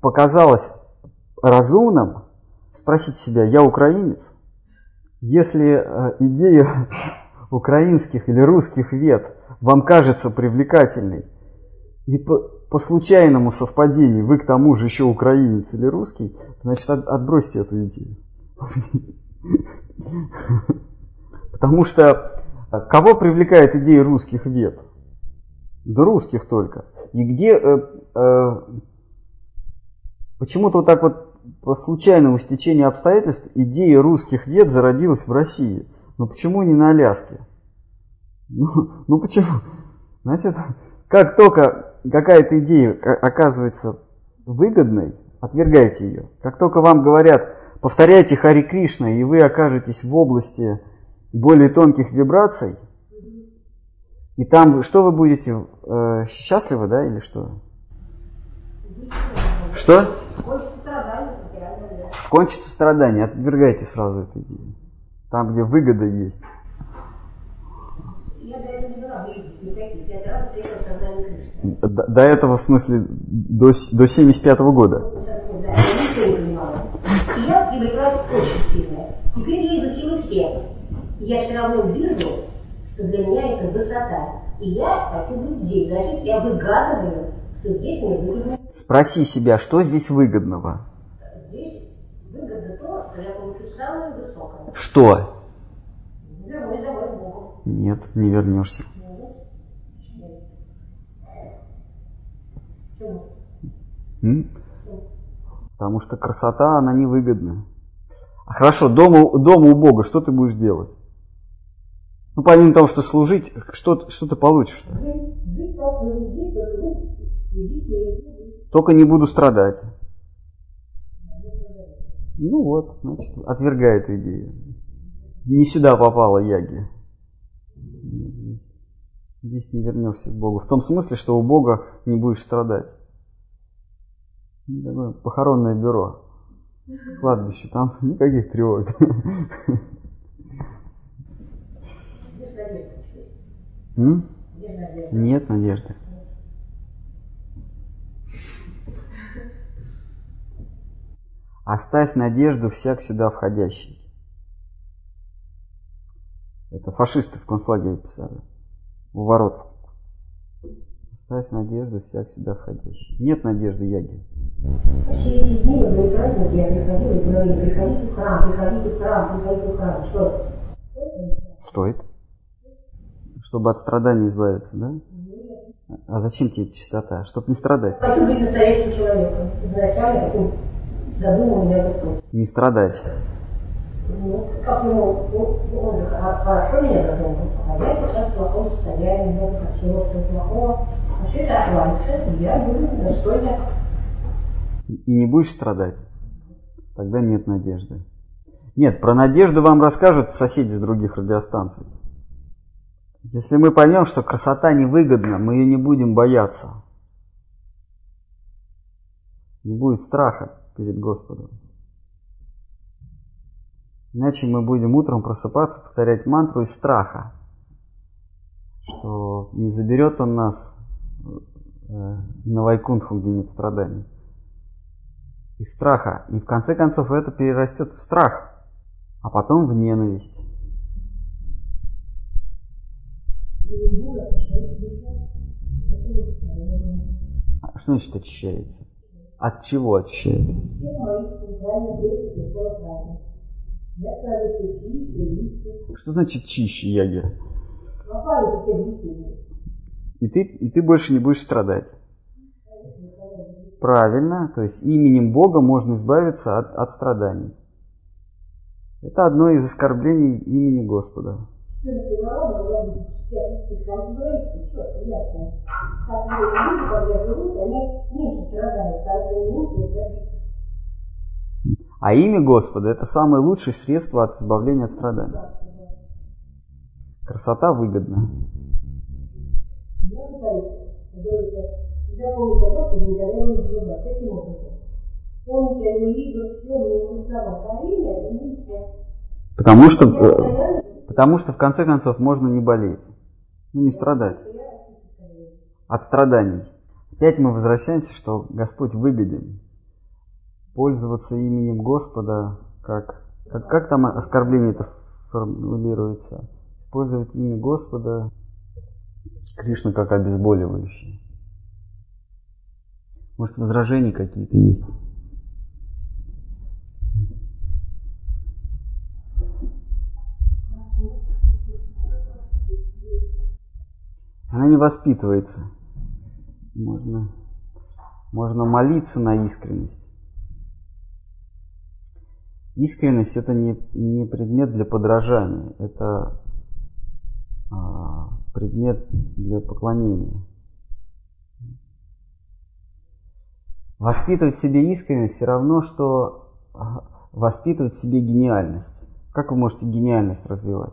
показалось разумным, спросите себя, я украинец? Если э, идея украинских или русских вет вам кажется привлекательной, и по, по случайному совпадению вы к тому же еще украинец или русский, значит от, отбросьте эту идею. Потому что э, кого привлекает идея русских вет? Да русских только. И где э, э, почему-то вот так вот по случайному стечению обстоятельств идея русских вет зародилась в России. Но почему не на Аляске? Ну, ну почему? Значит, как только какая-то идея оказывается выгодной, отвергайте ее. Как только вам говорят, повторяйте Хари Кришна, и вы окажетесь в области более тонких вибраций, и там что вы будете? Э, счастливы, да, или что? Что? Кончится страдание. Отвергайте сразу эту идею. Там, где выгода есть. До, до этого, в смысле, до, до 75 -го года. Я привлекаю очень сильно. Теперь я изучила все. Я все равно вижу, что для меня это высота. И я хочу быть здесь. Значит, я выгадываю, что здесь мне выгодно. Спроси себя, что здесь выгодного? Здесь выгодно то, что я получу самое высокое. Что? Вернусь домой к Богу. Нет, не вернешься. М? Потому что красота, она невыгодна. А хорошо, дома, дома у Бога что ты будешь делать? Ну, помимо того, что служить, что, что ты получишь? -то? Только не буду страдать. Ну вот, значит, отвергай эту идею. Не сюда попала Яги. Здесь не вернешься к Богу. В том смысле, что у Бога не будешь страдать. Такое похоронное бюро. Кладбище, там никаких тревог. Нет надежды. Оставь надежду всяк сюда входящий. Это фашисты в концлагере писали. У ворот. Оставь надежду всяк сюда входящий. Нет надежды, Яги. Эти дни, во время праздника, я приходила и говорила, приходите в храм, приходите в храм, приходите в храм. Что? Стоит. Чтобы от страданий избавиться, да? А зачем тебе эта чистота? Чтобы не страдать. Хочу быть настоящим человеком. Изначально таким задумал меня Господь. Не страдать. Ну, как ему, ну, он хорошо меня задумал, а я сейчас в плохом состоянии, много что плохого. И не будешь страдать. Тогда нет надежды. Нет, про надежду вам расскажут соседи с других радиостанций. Если мы поймем, что красота невыгодна, мы ее не будем бояться. Не будет страха перед Господом. Иначе мы будем утром просыпаться, повторять мантру из страха, что не заберет он нас на Вайкунху, где нет страданий. Из страха. И в конце концов это перерастет в страх, а потом в ненависть. А Что значит очищается? От чего очищается? Что значит чище, Яги? И ты, и ты больше не будешь страдать. Правильно, то есть именем Бога можно избавиться от, от страданий. Это одно из оскорблений имени Господа. 14 народа говорит, всяческих там говорится, четко, ясно. Как люди, когда живут, они меньше страдают, это меньше забито. А имя Господа – это самое лучшее средство от избавления от страданий. Красота выгодна. Говорится, запомнить о Господе, никогда не забывать. Каким образом? Помните о его все, не интересовать. А имя, и. Потому что, э, потому что в конце концов можно не болеть, ну, не страдать от страданий. Опять мы возвращаемся, что Господь выгоден. Пользоваться именем Господа, как, как, как там оскорбление это формулируется? Использовать имя Господа Кришна как обезболивающее. Может, возражения какие-то есть? Она не воспитывается. Можно, можно молиться на искренность. Искренность это не, не предмет для подражания, это а, предмет для поклонения. Воспитывать в себе искренность все равно, что а, воспитывать в себе гениальность. Как вы можете гениальность развивать?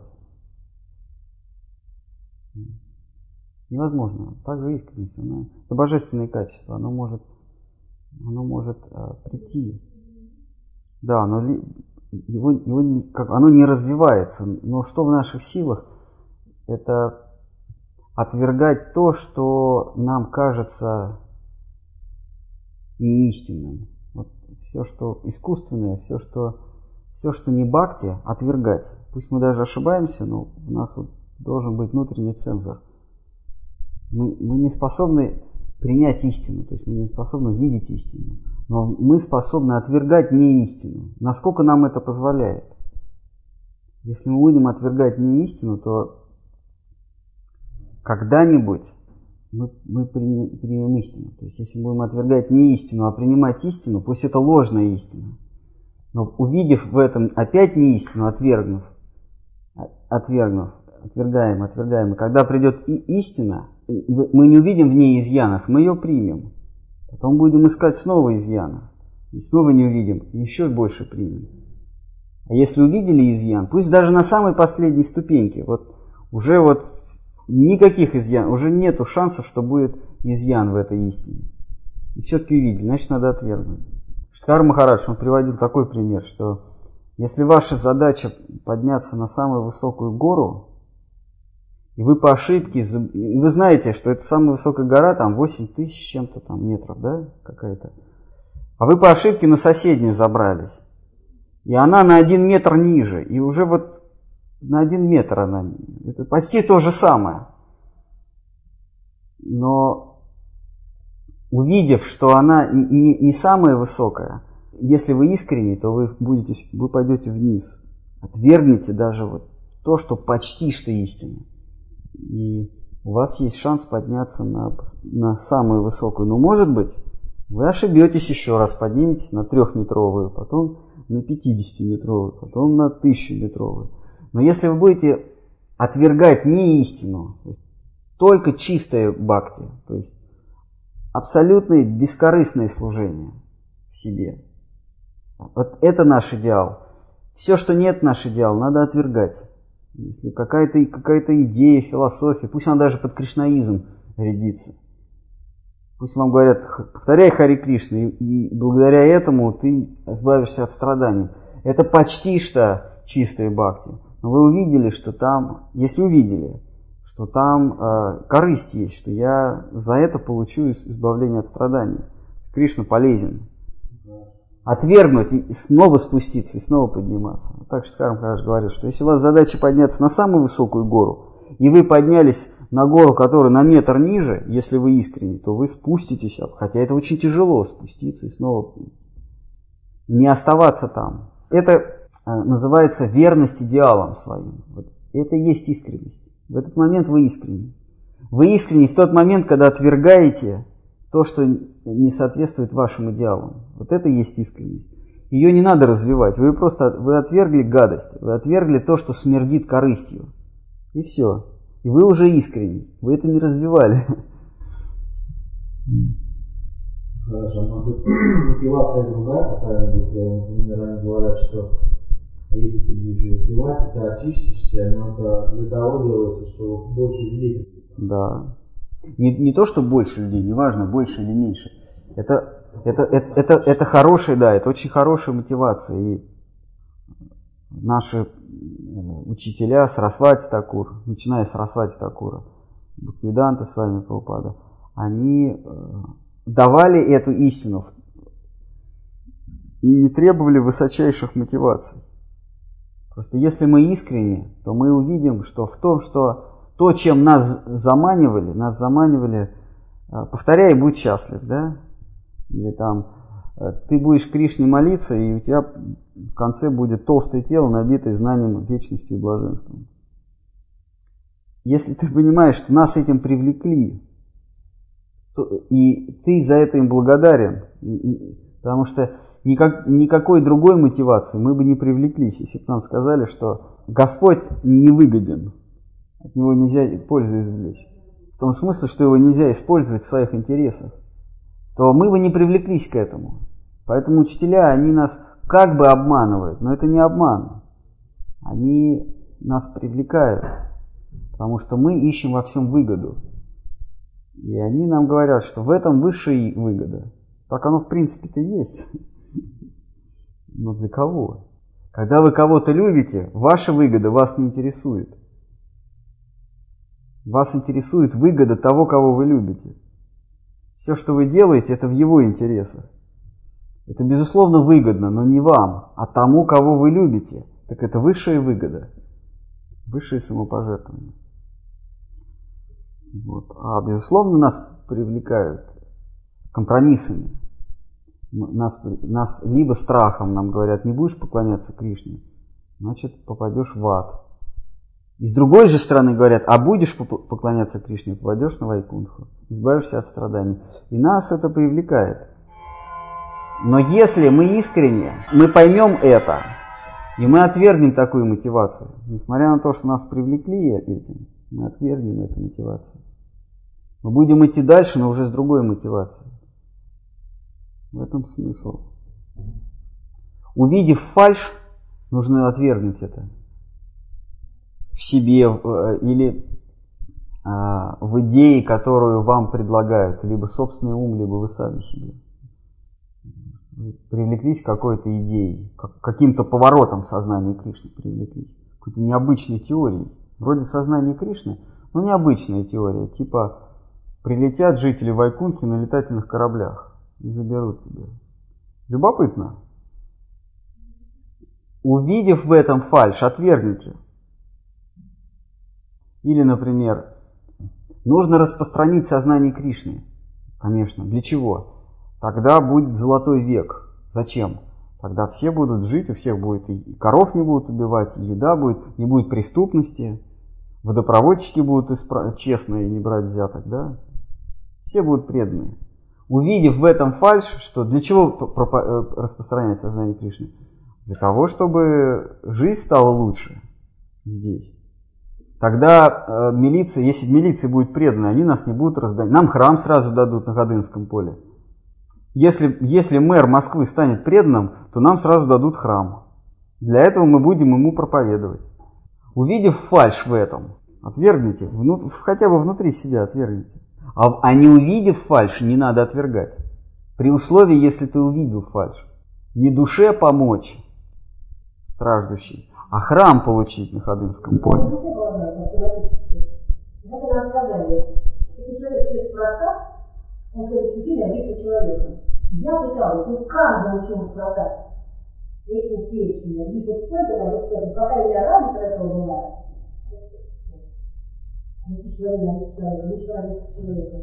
Невозможно. Также искренность, она, это божественное качество, оно может, оно может а, прийти. Да, но его, его как, оно не развивается. Но что в наших силах? Это отвергать то, что нам кажется неистинным. Вот все, что искусственное, все, что, все, что не бхакти, отвергать. Пусть мы даже ошибаемся, но у нас вот должен быть внутренний цензор. Мы, мы не способны принять истину, то есть мы не способны видеть истину, но мы способны отвергать неистину. Насколько нам это позволяет? Если мы будем отвергать неистину, то когда-нибудь мы, мы примем, истину. То есть если будем отвергать не истину, а принимать истину, пусть это ложная истина. Но увидев в этом опять не истину, отвергнув, а- отвергнув, отвергаем, отвергаем, и когда придет и истина, мы не увидим в ней изъянов, мы ее примем. Потом будем искать снова изъяна. И снова не увидим, еще больше примем. А если увидели изъян, пусть даже на самой последней ступеньке, вот уже вот никаких изъян, уже нету шансов, что будет изъян в этой истине. И все-таки увидели, значит надо отвергнуть. Штхар Махарадж, он приводил такой пример, что если ваша задача подняться на самую высокую гору, и вы по ошибке, и вы знаете, что это самая высокая гора, там 8 тысяч чем-то там метров, да, какая-то, а вы по ошибке на соседнюю забрались, и она на один метр ниже, и уже вот на один метр она, это почти то же самое. Но увидев, что она не, не самая высокая, если вы искренне, то вы будете, вы пойдете вниз, отвергнете даже вот то, что почти что истина. И у вас есть шанс подняться на, на самую высокую. Но может быть, вы ошибетесь еще раз, подниметесь на трехметровую, потом на 50-метровую, потом на 1000-метровую. Но если вы будете отвергать не истину, только чистое бхакти, то есть абсолютное бескорыстное служение в себе. Вот это наш идеал. Все, что нет наш идеал, надо отвергать. Если какая-то какая идея, философия, пусть она даже под кришнаизм рядится. Пусть вам говорят, повторяй Хари Кришна, и, и благодаря этому ты избавишься от страданий. Это почти что чистые бхакти. Вы увидели, что там, если увидели, что там э, корысть есть, что я за это получу избавление от страданий. Кришна полезен. Отвергнуть и снова спуститься, и снова подниматься. Так что Карм Хараш говорит, что если у вас задача подняться на самую высокую гору, и вы поднялись на гору, которая на метр ниже, если вы искренне, то вы спуститесь, хотя это очень тяжело спуститься и снова не оставаться там. Это называется верность идеалам своим. Вот это и есть искренность. В этот момент вы искренни. Вы искренни в тот момент, когда отвергаете то, что не соответствует вашим идеалам. Вот это и есть искренность. Ее не надо развивать. Вы просто вы отвергли гадость. Вы отвергли то, что смердит корыстью. И все. И вы уже искренне. Вы это не развивали. Хорошо, может быть, мотивация другая какая-нибудь. Например, они говорят, что если ты будешь успевать, ты очистишься, но это для того делается, что больше людей. Да. Не, не то, что больше людей, неважно, больше или меньше. Это, это, это, это, это хорошая, да, это очень хорошая мотивация. И наши учителя Сарасвати Такур, начиная с Сарасвати Такура, Бхактивиданта с вами Прабхупада, они э, давали эту истину и не требовали высочайших мотиваций. Просто если мы искренне, то мы увидим, что в том, что то, чем нас заманивали, нас заманивали, э, повторяй, будь счастлив, да? Или там, э, ты будешь Кришне молиться, и у тебя в конце будет толстое тело, набитое знанием вечности и блаженством. Если ты понимаешь, что нас этим привлекли, и ты за это им благодарен, потому что никак, никакой другой мотивации мы бы не привлеклись, если бы нам сказали, что Господь не выгоден, от него нельзя пользу извлечь. В том смысле, что его нельзя использовать в своих интересах, то мы бы не привлеклись к этому. Поэтому учителя, они нас как бы обманывают, но это не обман. Они нас привлекают, потому что мы ищем во всем выгоду. И они нам говорят, что в этом высшая выгода. Так оно в принципе-то есть. Но для кого? Когда вы кого-то любите, ваша выгода вас не интересует. Вас интересует выгода того, кого вы любите. Все, что вы делаете, это в его интересах. Это, безусловно, выгодно, но не вам, а тому, кого вы любите. Так это высшая выгода, высшее самопожертвование. Вот. А, безусловно, нас привлекают компромиссами. Нас, нас либо страхом нам говорят, не будешь поклоняться Кришне, значит попадешь в ад. И с другой же стороны говорят, а будешь поклоняться Кришне, попадешь на Вайкунху, избавишься от страданий. И нас это привлекает. Но если мы искренне, мы поймем это, и мы отвергнем такую мотивацию, несмотря на то, что нас привлекли этим, мы отвергнем эту мотивацию. Мы будем идти дальше, но уже с другой мотивацией. В этом смысл. Увидев фальш, нужно отвергнуть это в себе э, или а, в идее, которую вам предлагают, либо собственный ум, либо вы сами себе. привлеклись к какой-то идеей, каким-то поворотом сознания Кришны привлеклись, какой-то необычной теорией. Вроде сознания Кришны, но необычная теория, типа прилетят жители Вайкунхи на летательных кораблях и заберут тебя. Любопытно. Увидев в этом фальш, отвергните. Или, например, нужно распространить сознание Кришны. Конечно. Для чего? Тогда будет золотой век. Зачем? Тогда все будут жить, у всех будет и коров не будут убивать, и еда будет, не будет преступности, водопроводчики будут испра- честные, не брать взяток, да? Все будут преданные. Увидев в этом фальш, что для чего э, распространять сознание Кришны? Для того, чтобы жизнь стала лучше здесь. Тогда э, милиция, если милиция будет предана, они нас не будут разгонять. Нам храм сразу дадут на Ходынском поле. Если, если мэр Москвы станет преданным, то нам сразу дадут храм. Для этого мы будем ему проповедовать. Увидев фальш в этом, отвергните, вну, хотя бы внутри себя отвергните. А, а не увидев фальш, не надо отвергать. При условии, если ты увидел фальш. Не душе помочь страждущий, а храм получить на Ходынском поле. Если человеком. Я пыталась, ну каждому чему этого была, не человек, человек, не человек, человека.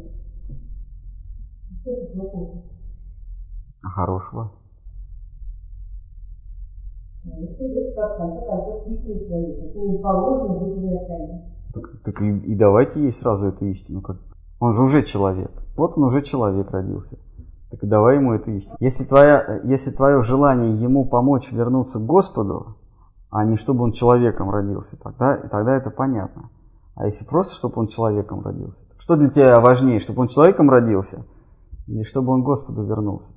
Что тут плохого? А хорошего? Так, так и, и давайте ей сразу эту истину. Как... Он же уже человек. Вот он уже человек родился. Так и давай ему эту истину. Если, твоя, если твое желание ему помочь вернуться к Господу, а не чтобы он человеком родился, тогда, тогда это понятно. А если просто, чтобы он человеком родился? Что для тебя важнее, чтобы он человеком родился или чтобы он Господу вернулся?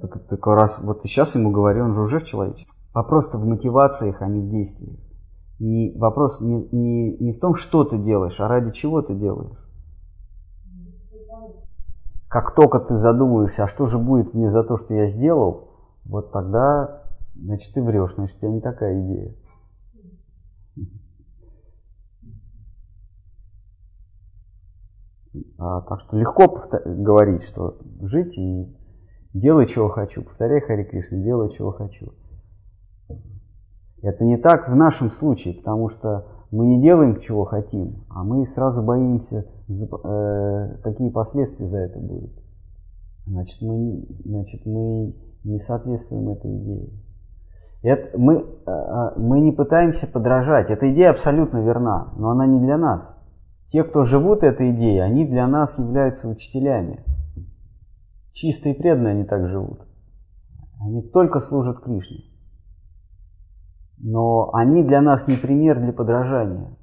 Так, так раз вот и сейчас ему говорю, он же уже в человечестве. Вопрос-то в мотивациях, а не в действиях. Не, вопрос не, не, не в том, что ты делаешь, а ради чего ты делаешь. Как только ты задумываешься, а что же будет мне за то, что я сделал, вот тогда, значит, ты врешь, значит, у тебя не такая идея. А, так что легко говорить, что жить и делай, чего хочу. Повторяй Хари Кришна, делай, чего хочу. Это не так в нашем случае, потому что мы не делаем, чего хотим, а мы сразу боимся, э, какие последствия за это будут. Значит, мы, значит, мы не соответствуем этой идее. Это, мы, э, э, мы не пытаемся подражать. Эта идея абсолютно верна, но она не для нас. Те, кто живут этой идеей, они для нас являются учителями. Чистые и преданные они так живут. Они только служат Кришне. Но они для нас не пример для подражания.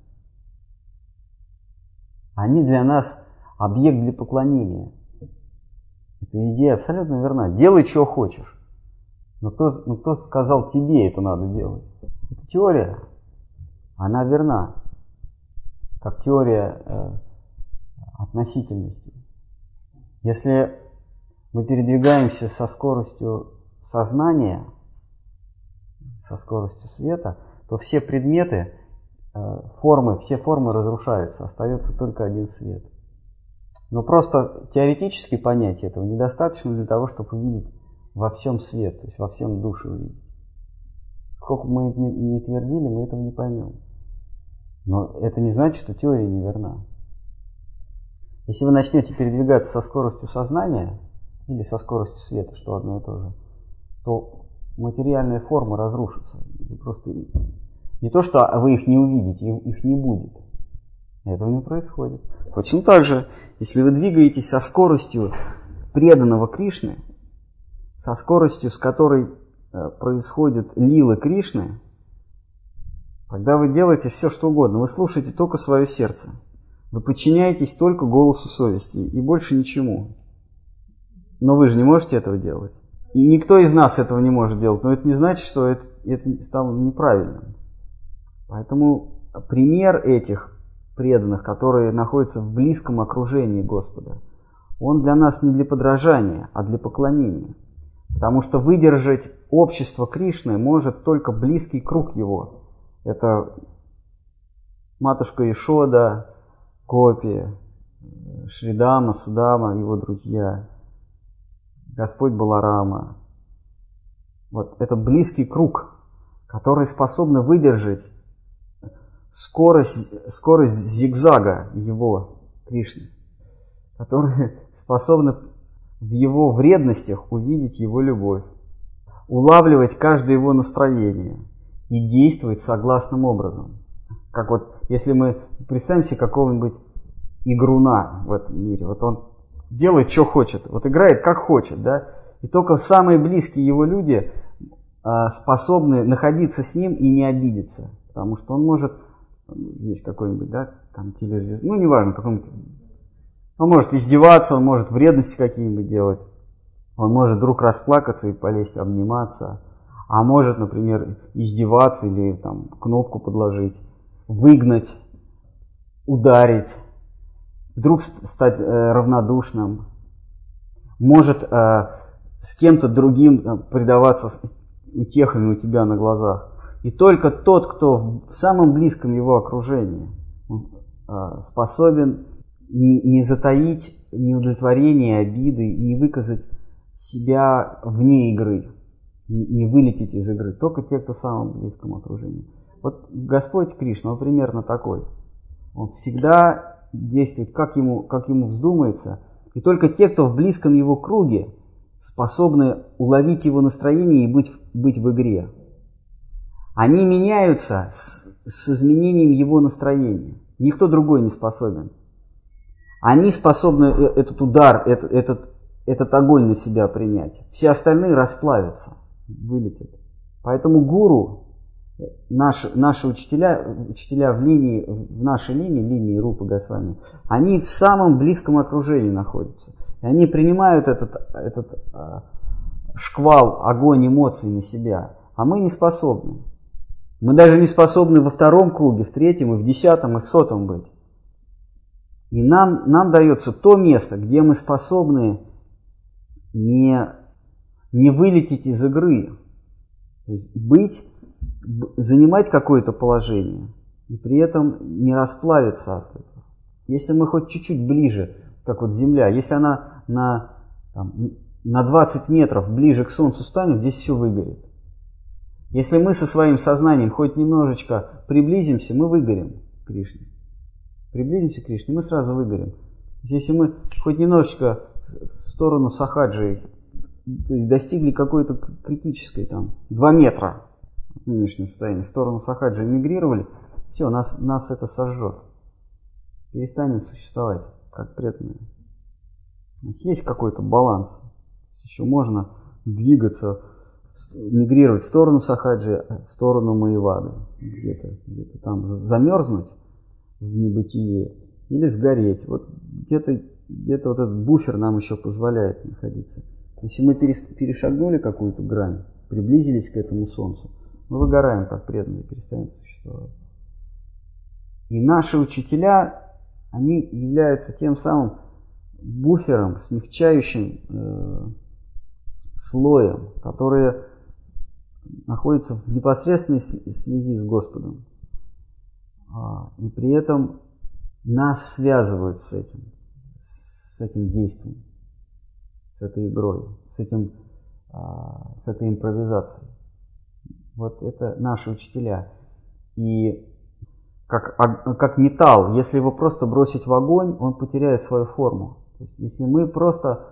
Они для нас объект для поклонения. Эта идея абсолютно верна. Делай, чего хочешь. Но кто, но кто сказал тебе это надо делать? Это теория. Она верна как теория э, относительности. Если мы передвигаемся со скоростью сознания, со скоростью света, то все предметы, э, формы, все формы разрушаются, остается только один свет. Но просто теоретически понять этого недостаточно для того, чтобы увидеть во всем свет, то есть во всем душе увидеть. Сколько мы не, не твердили, мы этого не поймем. Но это не значит, что теория неверна. Если вы начнете передвигаться со скоростью сознания или со скоростью света, что одно и то же, то материальные формы разрушатся. Просто не то, что вы их не увидите, их не будет. Этого не происходит. Точно так же, если вы двигаетесь со скоростью преданного Кришны, со скоростью, с которой э, происходят лилы Кришны, Тогда вы делаете все, что угодно. Вы слушаете только свое сердце. Вы подчиняетесь только голосу совести и больше ничему. Но вы же не можете этого делать. И никто из нас этого не может делать. Но это не значит, что это, это стало неправильным. Поэтому пример этих преданных, которые находятся в близком окружении Господа, он для нас не для подражания, а для поклонения. Потому что выдержать общество Кришны может только близкий круг его. Это матушка Ишода, Копи, Шридама, Судама, его друзья, Господь Баларама. Вот это близкий круг, который способен выдержать скорость, скорость зигзага его, Кришны, который способны в его вредностях увидеть его любовь, улавливать каждое его настроение – и действовать согласным образом. Как вот, если мы представим себе какого-нибудь игруна в этом мире, вот он делает, что хочет, вот играет, как хочет, да, и только самые близкие его люди а, способны находиться с ним и не обидеться, потому что он может, здесь какой-нибудь, да, там телезвезд, ну, неважно, какой-нибудь, он может издеваться, он может вредности какие-нибудь делать, он может вдруг расплакаться и полезть обниматься, а может, например, издеваться или там кнопку подложить, выгнать, ударить, вдруг стать э, равнодушным, может э, с кем-то другим э, предаваться утехами у тебя на глазах. И только тот, кто в самом близком его окружении э, способен не затаить неудовлетворение, обиды, не выказать себя вне игры не вылететь из игры, только те, кто в самом близком окружении. Вот Господь Кришна, он примерно такой. Он всегда действует, как ему, как ему вздумается, и только те, кто в близком его круге, способны уловить его настроение и быть, быть в игре. Они меняются с, с изменением его настроения. Никто другой не способен. Они способны э, этот удар, этот, этот, этот огонь на себя принять. Все остальные расплавятся вылетят. Поэтому гуру, наши, наши учителя, учителя в линии, в нашей линии, линии Рупы Госвами, они в самом близком окружении находятся. И они принимают этот, этот а, шквал, огонь эмоций на себя, а мы не способны. Мы даже не способны во втором круге, в третьем, и в десятом, и в сотом быть. И нам, нам дается то место, где мы способны не, не вылететь из игры. Быть, занимать какое-то положение и при этом не расплавиться от этого. Если мы хоть чуть-чуть ближе, как вот Земля, если она на, там, на 20 метров ближе к Солнцу станет, здесь все выгорит. Если мы со своим сознанием хоть немножечко приблизимся, мы выгорим к Кришне. Приблизимся к Кришне, мы сразу выгорим. Если мы хоть немножечко в сторону Сахаджи достигли какой-то критической, там, 2 метра нынешнего состояния, в сторону Сахаджи мигрировали, все, нас, нас это сожжет. Перестанем существовать как преданные. Есть какой-то баланс. Еще можно двигаться мигрировать в сторону Сахаджи, в сторону Маевады, где-то где там замерзнуть в небытие или сгореть. Вот где-то где вот этот буфер нам еще позволяет находиться. Если мы перешагнули какую-то грань, приблизились к этому Солнцу, мы выгораем как преданные, перестаем существовать. И наши учителя, они являются тем самым буфером, смягчающим э, слоем, которые находятся в непосредственной связи с Господом. А, и при этом нас связывают с этим, с этим действием, с этой игрой, с, этим, а, с этой импровизацией. Вот это наши учителя. И как, как металл, если его просто бросить в огонь, он потеряет свою форму. Если мы просто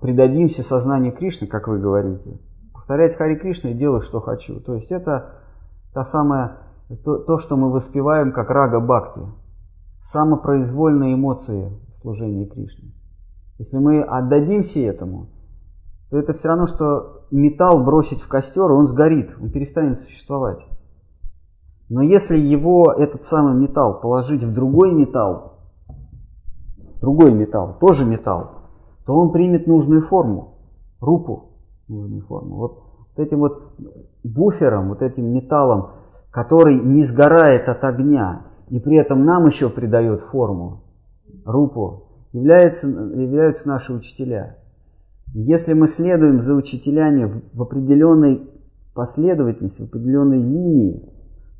предадимся сознанию Кришны, как вы говорите, повторять Хари Кришна и делать, что хочу. То есть это та самая, то, то что мы воспеваем как рага бхакти, самопроизвольные эмоции служения Кришне. Если мы отдадимся этому, то это все равно, что металл бросить в костер, и он сгорит, он перестанет существовать. Но если его, этот самый металл, положить в другой металл, другой металл, тоже металл, то он примет нужную форму, рупу нужную форму. Вот, вот этим вот буфером, вот этим металлом, который не сгорает от огня, и при этом нам еще придает форму, рупу, является, являются наши учителя. Если мы следуем за учителями в определенной последовательности, в определенной линии,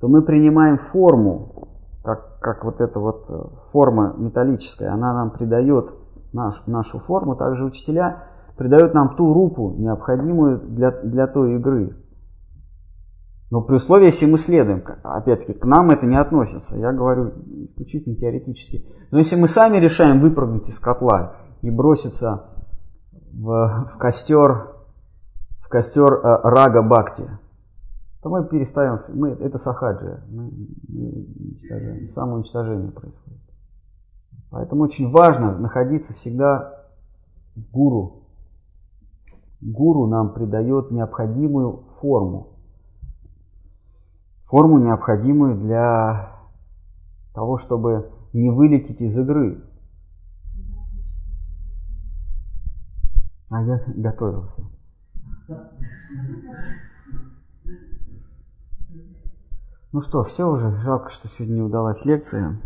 то мы принимаем форму, как, как вот эта вот э, форма металлическая, она нам придает наш, нашу форму, также учителя придают нам ту рупу, необходимую для, для той игры. Но при условии, если мы следуем, опять-таки, к нам это не относится, я говорю исключительно теоретически. Но если мы сами решаем выпрыгнуть из котла и броситься в, в костер, в костер э, рага бхакти, то мы переставим, мы, это сахаджи, мы, мы самоуничтожение происходит. Поэтому очень важно находиться всегда в гуру. Гуру нам придает необходимую форму. Форму, необходимую для того, чтобы не вылететь из игры. А я готовился. Ну что, все уже, жалко, что сегодня не удалась лекция.